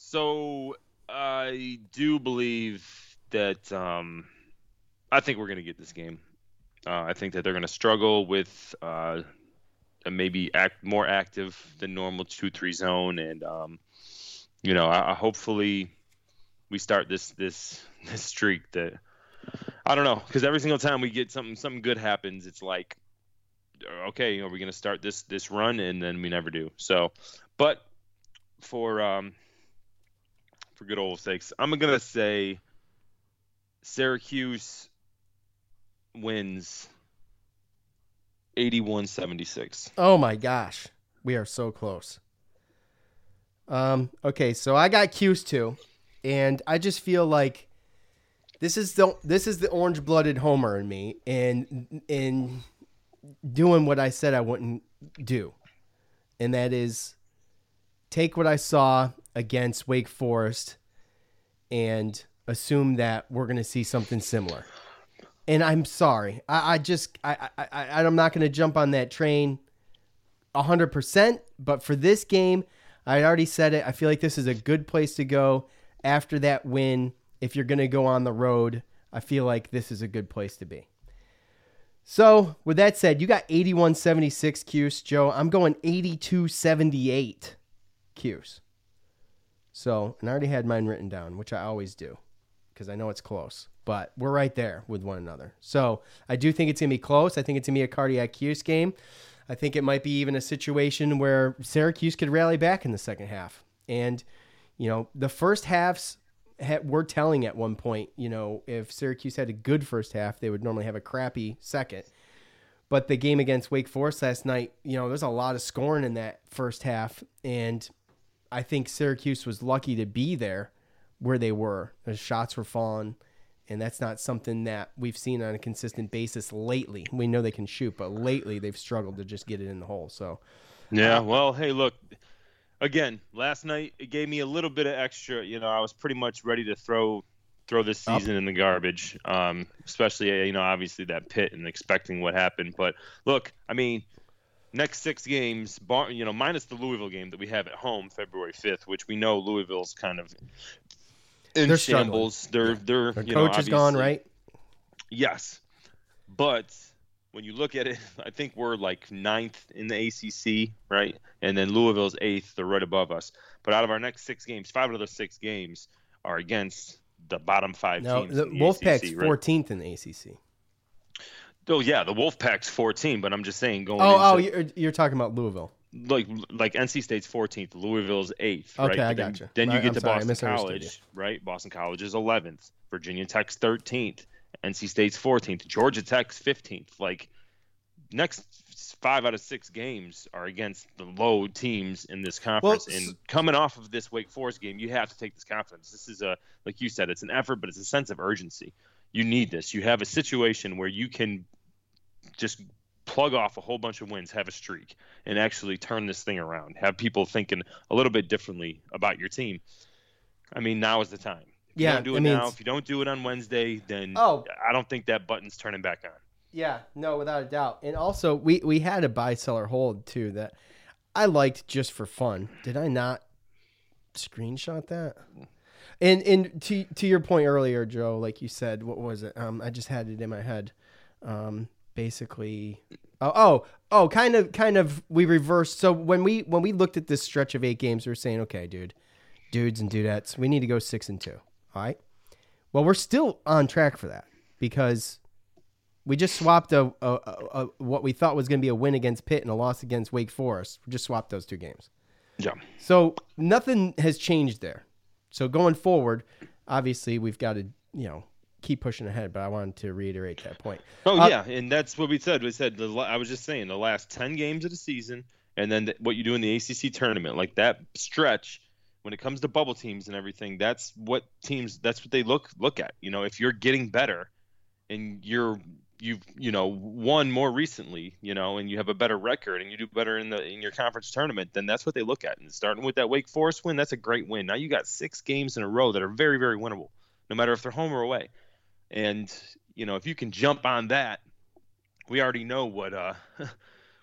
Speaker 6: So I do believe that um, I think we're gonna get this game. Uh, I think that they're gonna struggle with uh, maybe act more active than normal two three zone, and um, you know, I, I hopefully we start this this this streak that I don't know because every single time we get something something good happens, it's like okay, are we going to start this this run? And then we never do. So, but for um for good old sakes, I'm gonna say Syracuse wins 81-76.
Speaker 3: Oh my gosh, we are so close. Um. Okay, so I got Cuse too, and I just feel like this is the this is the orange blooded Homer in me, and in doing what I said I wouldn't do, and that is take what I saw against Wake Forest and assume that we're going to see something similar. And I'm sorry, I, I just I, I, I I'm not going to jump on that train hundred percent. But for this game, I already said it. I feel like this is a good place to go after that win. If you're going to go on the road, I feel like this is a good place to be. So, with that said, you got 8176 Cuse, Joe. I'm going 8278 Cuse. So, and I already had mine written down, which I always do because I know it's close, but we're right there with one another. So, I do think it's going to be close. I think it's going to be a cardiac Cuse game. I think it might be even a situation where Syracuse could rally back in the second half. And, you know, the first halves were telling at one point, you know, if Syracuse had a good first half, they would normally have a crappy second. But the game against Wake Forest last night, you know, there's a lot of scoring in that first half. And I think Syracuse was lucky to be there where they were. The shots were falling. And that's not something that we've seen on a consistent basis lately. We know they can shoot, but lately they've struggled to just get it in the hole. So,
Speaker 6: Yeah, well, hey, look, again, last night it gave me a little bit of extra. You know, I was pretty much ready to throw throw this season in the garbage, um, especially you know obviously that Pitt and expecting what happened. But look, I mean, next six games, bar, you know, minus the Louisville game that we have at home February fifth, which we know Louisville's kind of in
Speaker 3: They're struggling.
Speaker 6: shambles. They're they're
Speaker 3: their
Speaker 6: you know,
Speaker 3: coach is gone, right?
Speaker 6: Yes, but when you look at it, I think we're like ninth in the ACC, right? And then Louisville's eighth. They're right above us. But out of our next six games, five of those six games are against the bottom five
Speaker 3: No,
Speaker 6: teams.
Speaker 3: the
Speaker 6: the
Speaker 3: Wolfpack's
Speaker 6: ACC, right?
Speaker 3: 14th in the ACC.
Speaker 6: Oh yeah, the Wolfpack's 14. But I'm just saying going.
Speaker 3: Oh, oh, you're, you're talking about Louisville.
Speaker 6: like like NC State's 14th, Louisville's 8th. right?
Speaker 3: Okay, I
Speaker 6: But then,
Speaker 3: gotcha.
Speaker 6: Then you get
Speaker 3: I'm
Speaker 6: to
Speaker 3: sorry,
Speaker 6: Boston College, right? Boston College is 11th, Virginia Tech's 13th, NC State's 14th, Georgia Tech's 15th. Like next five out of six games are against the low teams in this conference.
Speaker 3: s-
Speaker 6: and coming off of this Wake Forest game, you have to take this confidence. This is a like you said, it's an effort, but it's a sense of urgency. You need this. You have a situation where you can just plug off a whole bunch of wins, have a streak, and actually turn this thing around. Have people thinking a little bit differently about your team. I mean, now is the time. If
Speaker 3: Yeah,
Speaker 6: you don't do
Speaker 3: I
Speaker 6: it now,
Speaker 3: it's-
Speaker 6: if you don't do it on Wednesday, then
Speaker 3: Oh.
Speaker 6: I don't think that button's turning back on.
Speaker 3: Yeah, no, without a doubt. And also, we we had a buy seller hold too that I liked just for fun. Did I not screenshot that? And and to to your point earlier, Joe, like you said, what was it? Um, I just had it in my head. Um, basically, oh oh oh, kind of kind of we reversed. So when we when we looked at this stretch of eight games, we were saying, okay, dude, dudes and dudettes, we need to go six and two. All right. Well, we're still on track for that because we just swapped a, a, a, a what we thought was going to be a win against Pitt and a loss against Wake Forest. We just swapped those two games.
Speaker 6: Yeah.
Speaker 3: So nothing has changed there. So going forward, obviously we've got to you know keep pushing ahead. But I wanted to reiterate that point.
Speaker 6: Oh
Speaker 3: Uh,
Speaker 6: yeah, and that's what we said. We said the, I was just saying the last ten games of the season, and then th- what you do in the ACC tournament, like that stretch. When it comes to bubble teams and everything, that's what teams. That's what they look look at. You know, if you're getting better, and you're you've you know won more recently, you know, and you have a better record, and you do better in the in your conference tournament, then that's what they look at. And starting with that Wake Forest win, that's a great win. Now you got six games in a row that are very very winnable, no matter if they're home or away. And you know, if you can jump on that, we already know what uh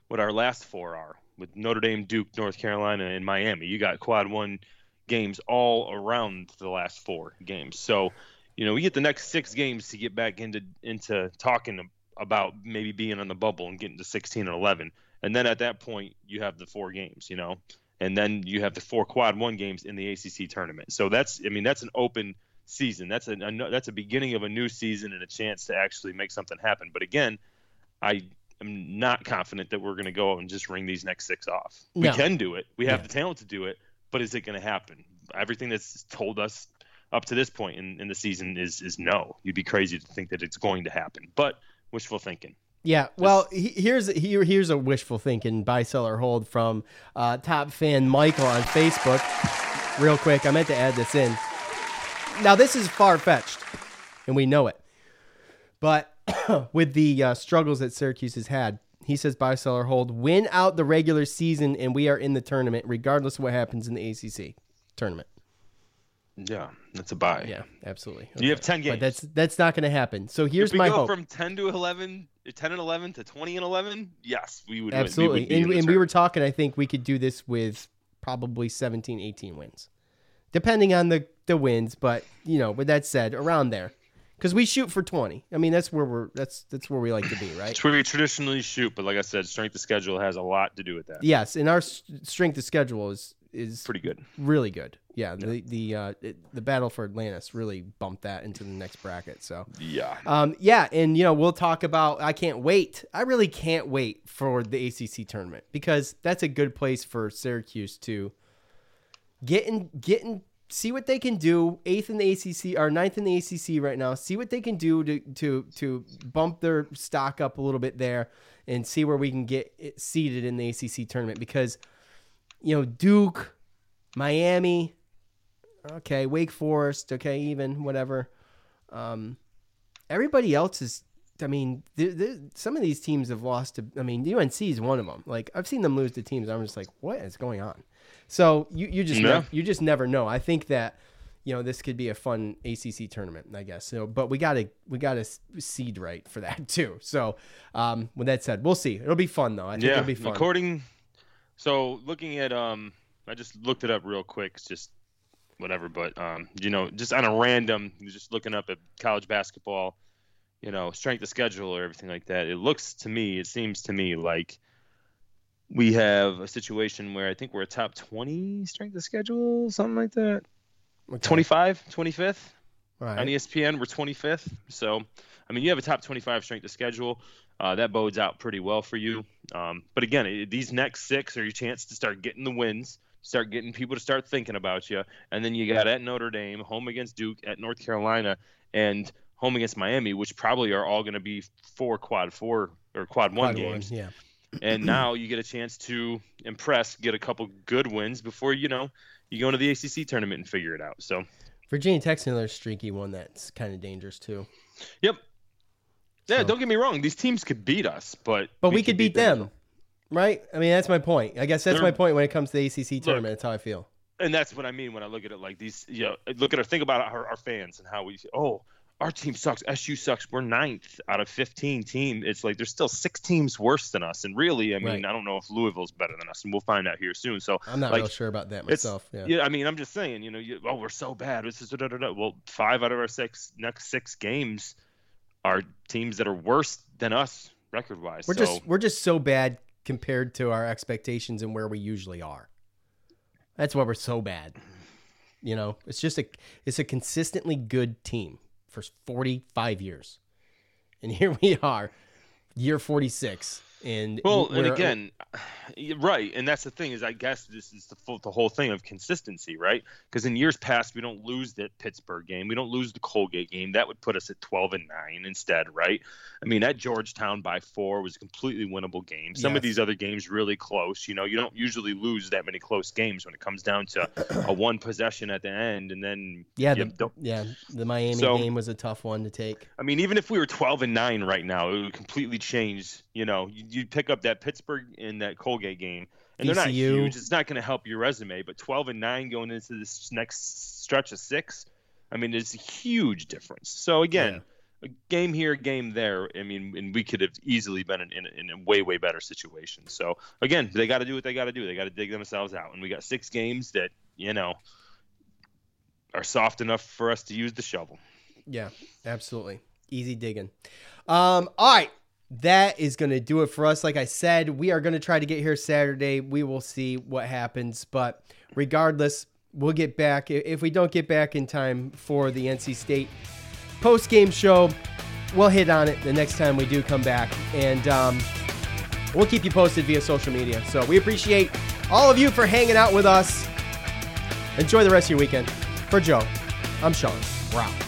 Speaker 6: what our last four are with Notre Dame, Duke, North Carolina, and Miami. You got quad one games all around the last four games. So, you know, we get the next six games to get back into into talking about maybe being on the bubble and getting to 16 and 11. And then at that point, you have the four games, you know, and then you have the four quad one games in the ACC tournament. So that's, I mean, that's an open season. That's a, a that's a beginning of a new season and a chance to actually make something happen. But again, I am not confident that we're going to go out and just ring these next six off.
Speaker 3: No.
Speaker 6: We can do it. We have the talent to do it, but is it going to happen? Everything that's told us up to this point in, in the season is is no. You'd be crazy to think that it's going to happen, but wishful thinking.
Speaker 3: Yeah, well, he, here's here, here's a wishful thinking buy sell or hold from uh, top fan Michael on Facebook. Real quick, I meant to add this in. Now this is far fetched, and we know it, but with the uh, struggles that Syracuse has had, he says buy sell or hold, win out the regular season, and we are in the tournament regardless of what happens in the ACC tournament.
Speaker 6: Yeah, that's a buy.
Speaker 3: Yeah, absolutely.
Speaker 6: You have 10
Speaker 3: But
Speaker 6: games.
Speaker 3: that's that's not going to happen. So here's
Speaker 6: if we
Speaker 3: my
Speaker 6: go
Speaker 3: hope.
Speaker 6: from 10 to 11, 10 and 11 to 20 and 11, yes, we would.
Speaker 3: Absolutely.
Speaker 6: We would
Speaker 3: and and we were talking, I think we could do this with probably 17, 18 wins, depending on the, the wins. But, you know, with that said, around there. Because we shoot for 20. I mean, that's where we're, that's, that's where we like to be, right?
Speaker 6: It's where we traditionally shoot, but like I said, strength of schedule has a lot to do with that.
Speaker 3: Yes. And our strength of schedule is, is
Speaker 6: pretty good.
Speaker 3: Really good. Yeah. The, the, uh, it, the battle for Atlantis really bumped that into the next bracket. So,
Speaker 6: Yeah.
Speaker 3: Um, yeah, and you know we'll talk about. I can't wait. I really can't wait for the ACC tournament because that's a good place for Syracuse to get in, get in, see what they can do. Eighth in the ACC or ninth in the ACC right now. See what they can do to to to bump their stock up a little bit there, and see where we can get it seated in the ACC tournament because you know Duke, Miami, okay, Wake Forest, okay, even whatever. Um, everybody else is. I mean, th th some of these teams have lost to. I mean, UNC is one of them. Like I've seen them lose to teams. I'm just like, what is going on? So you you just
Speaker 6: Yeah.
Speaker 3: nev- you just never know. I think that you know this could be a fun ACC tournament. I guess. So, but we gotta we gotta seed right for that too. So, um, with that said, we'll see. It'll be fun though. I think
Speaker 6: yeah,
Speaker 3: it'll be fun.
Speaker 6: according. So looking at um, I just looked it up real quick, just whatever, but um, you know, just on a random, just looking up at college basketball, you know, strength of schedule or everything like that. It looks to me, it seems to me like we have a situation where I think we're a top 20 strength of schedule, something like that. 25, 25th
Speaker 3: Right.
Speaker 6: on ESPN. We're 25th. So, I mean, you have a top 25 strength of schedule. Uh, that bodes out pretty well for you. Um, but again, it, these next six are your chance to start getting the wins, start getting people to start thinking about you. And then you got at Notre Dame, home against Duke, at North Carolina, and home against Miami, which probably are all going to be four quad four or quad one
Speaker 3: Quad one,
Speaker 6: games.
Speaker 3: yeah.
Speaker 6: and now you get a chance to impress, get a couple good wins before you know you go into the ACC tournament and figure it out. So,
Speaker 3: Virginia Tech's another streaky one that's kind of dangerous too.
Speaker 6: Yep. Yeah,
Speaker 3: So-
Speaker 6: don't get me wrong. These teams could beat us, but
Speaker 3: But we, could beat them, right? I mean, that's my point. I guess that's
Speaker 6: They're-
Speaker 3: my point when it comes to the ACC tournament. That's how I feel.
Speaker 6: and that's what I mean when I look at it like these. You know, look at our think about our, our fans and how we. Oh, our team sucks. SU sucks. We're ninth out of 15 team. It's like there's still six teams worse than us. And really, I mean,
Speaker 3: Right.
Speaker 6: I don't know if Louisville's better than us, and we'll find out here soon. So
Speaker 3: I'm not
Speaker 6: like,
Speaker 3: real sure about that myself. Yeah.
Speaker 6: I mean, I'm just saying, you know, you, oh, we're so bad. This is da, da, da, da. well, five out of our six next six games are teams that are worse than us record wise.
Speaker 3: We're
Speaker 6: so
Speaker 3: just we're just so bad compared to our expectations and where we usually are. That's why we're so bad. You know, it's just a it's a consistently good team for 45 years. And here we are, year 46 and
Speaker 6: Well, and
Speaker 3: uh,
Speaker 6: again, right, and that's the thing is, I guess this is the full, the whole thing of consistency, right? Because in years past, we don't lose that Pittsburgh game, we don't lose the Colgate game. That would put us at 12 and nine instead, right? I mean, that Georgetown by four was a completely winnable game. Some of these other games really close. You know, you don't usually lose that many close games when it comes down to a one possession at the end, and then
Speaker 3: yeah, the, yeah, the Miami
Speaker 6: So-
Speaker 3: game was a tough one to take.
Speaker 6: I mean, even if we were 12 and 9 right now, it would completely change. You know, you, you pick up that Pittsburgh and that Colgate game, and they're not huge. It's not going to help your resume, but 12 and 9 going into this next stretch of six, I mean, it's a huge difference. So, again, a game here, a game there. I mean, and we could have easily been in, in, a- in a way, way better situation. So, again, they got to do what they got to do. They got to dig themselves out. And we got six games that, you know, are soft enough for us to use the shovel.
Speaker 3: Yeah, absolutely. Easy digging. Um, all right. That is going to do it for us. Like I said, we are going to try to get here Saturday. We will see what happens. But regardless, we'll get back. If we don't get back in time for the NC State post game show, we'll hit on it the next time we do come back. And um, we'll keep you posted via social media. So we appreciate all of you for hanging out with us. Enjoy the rest of your weekend. For Joe, I'm Sean. We're out.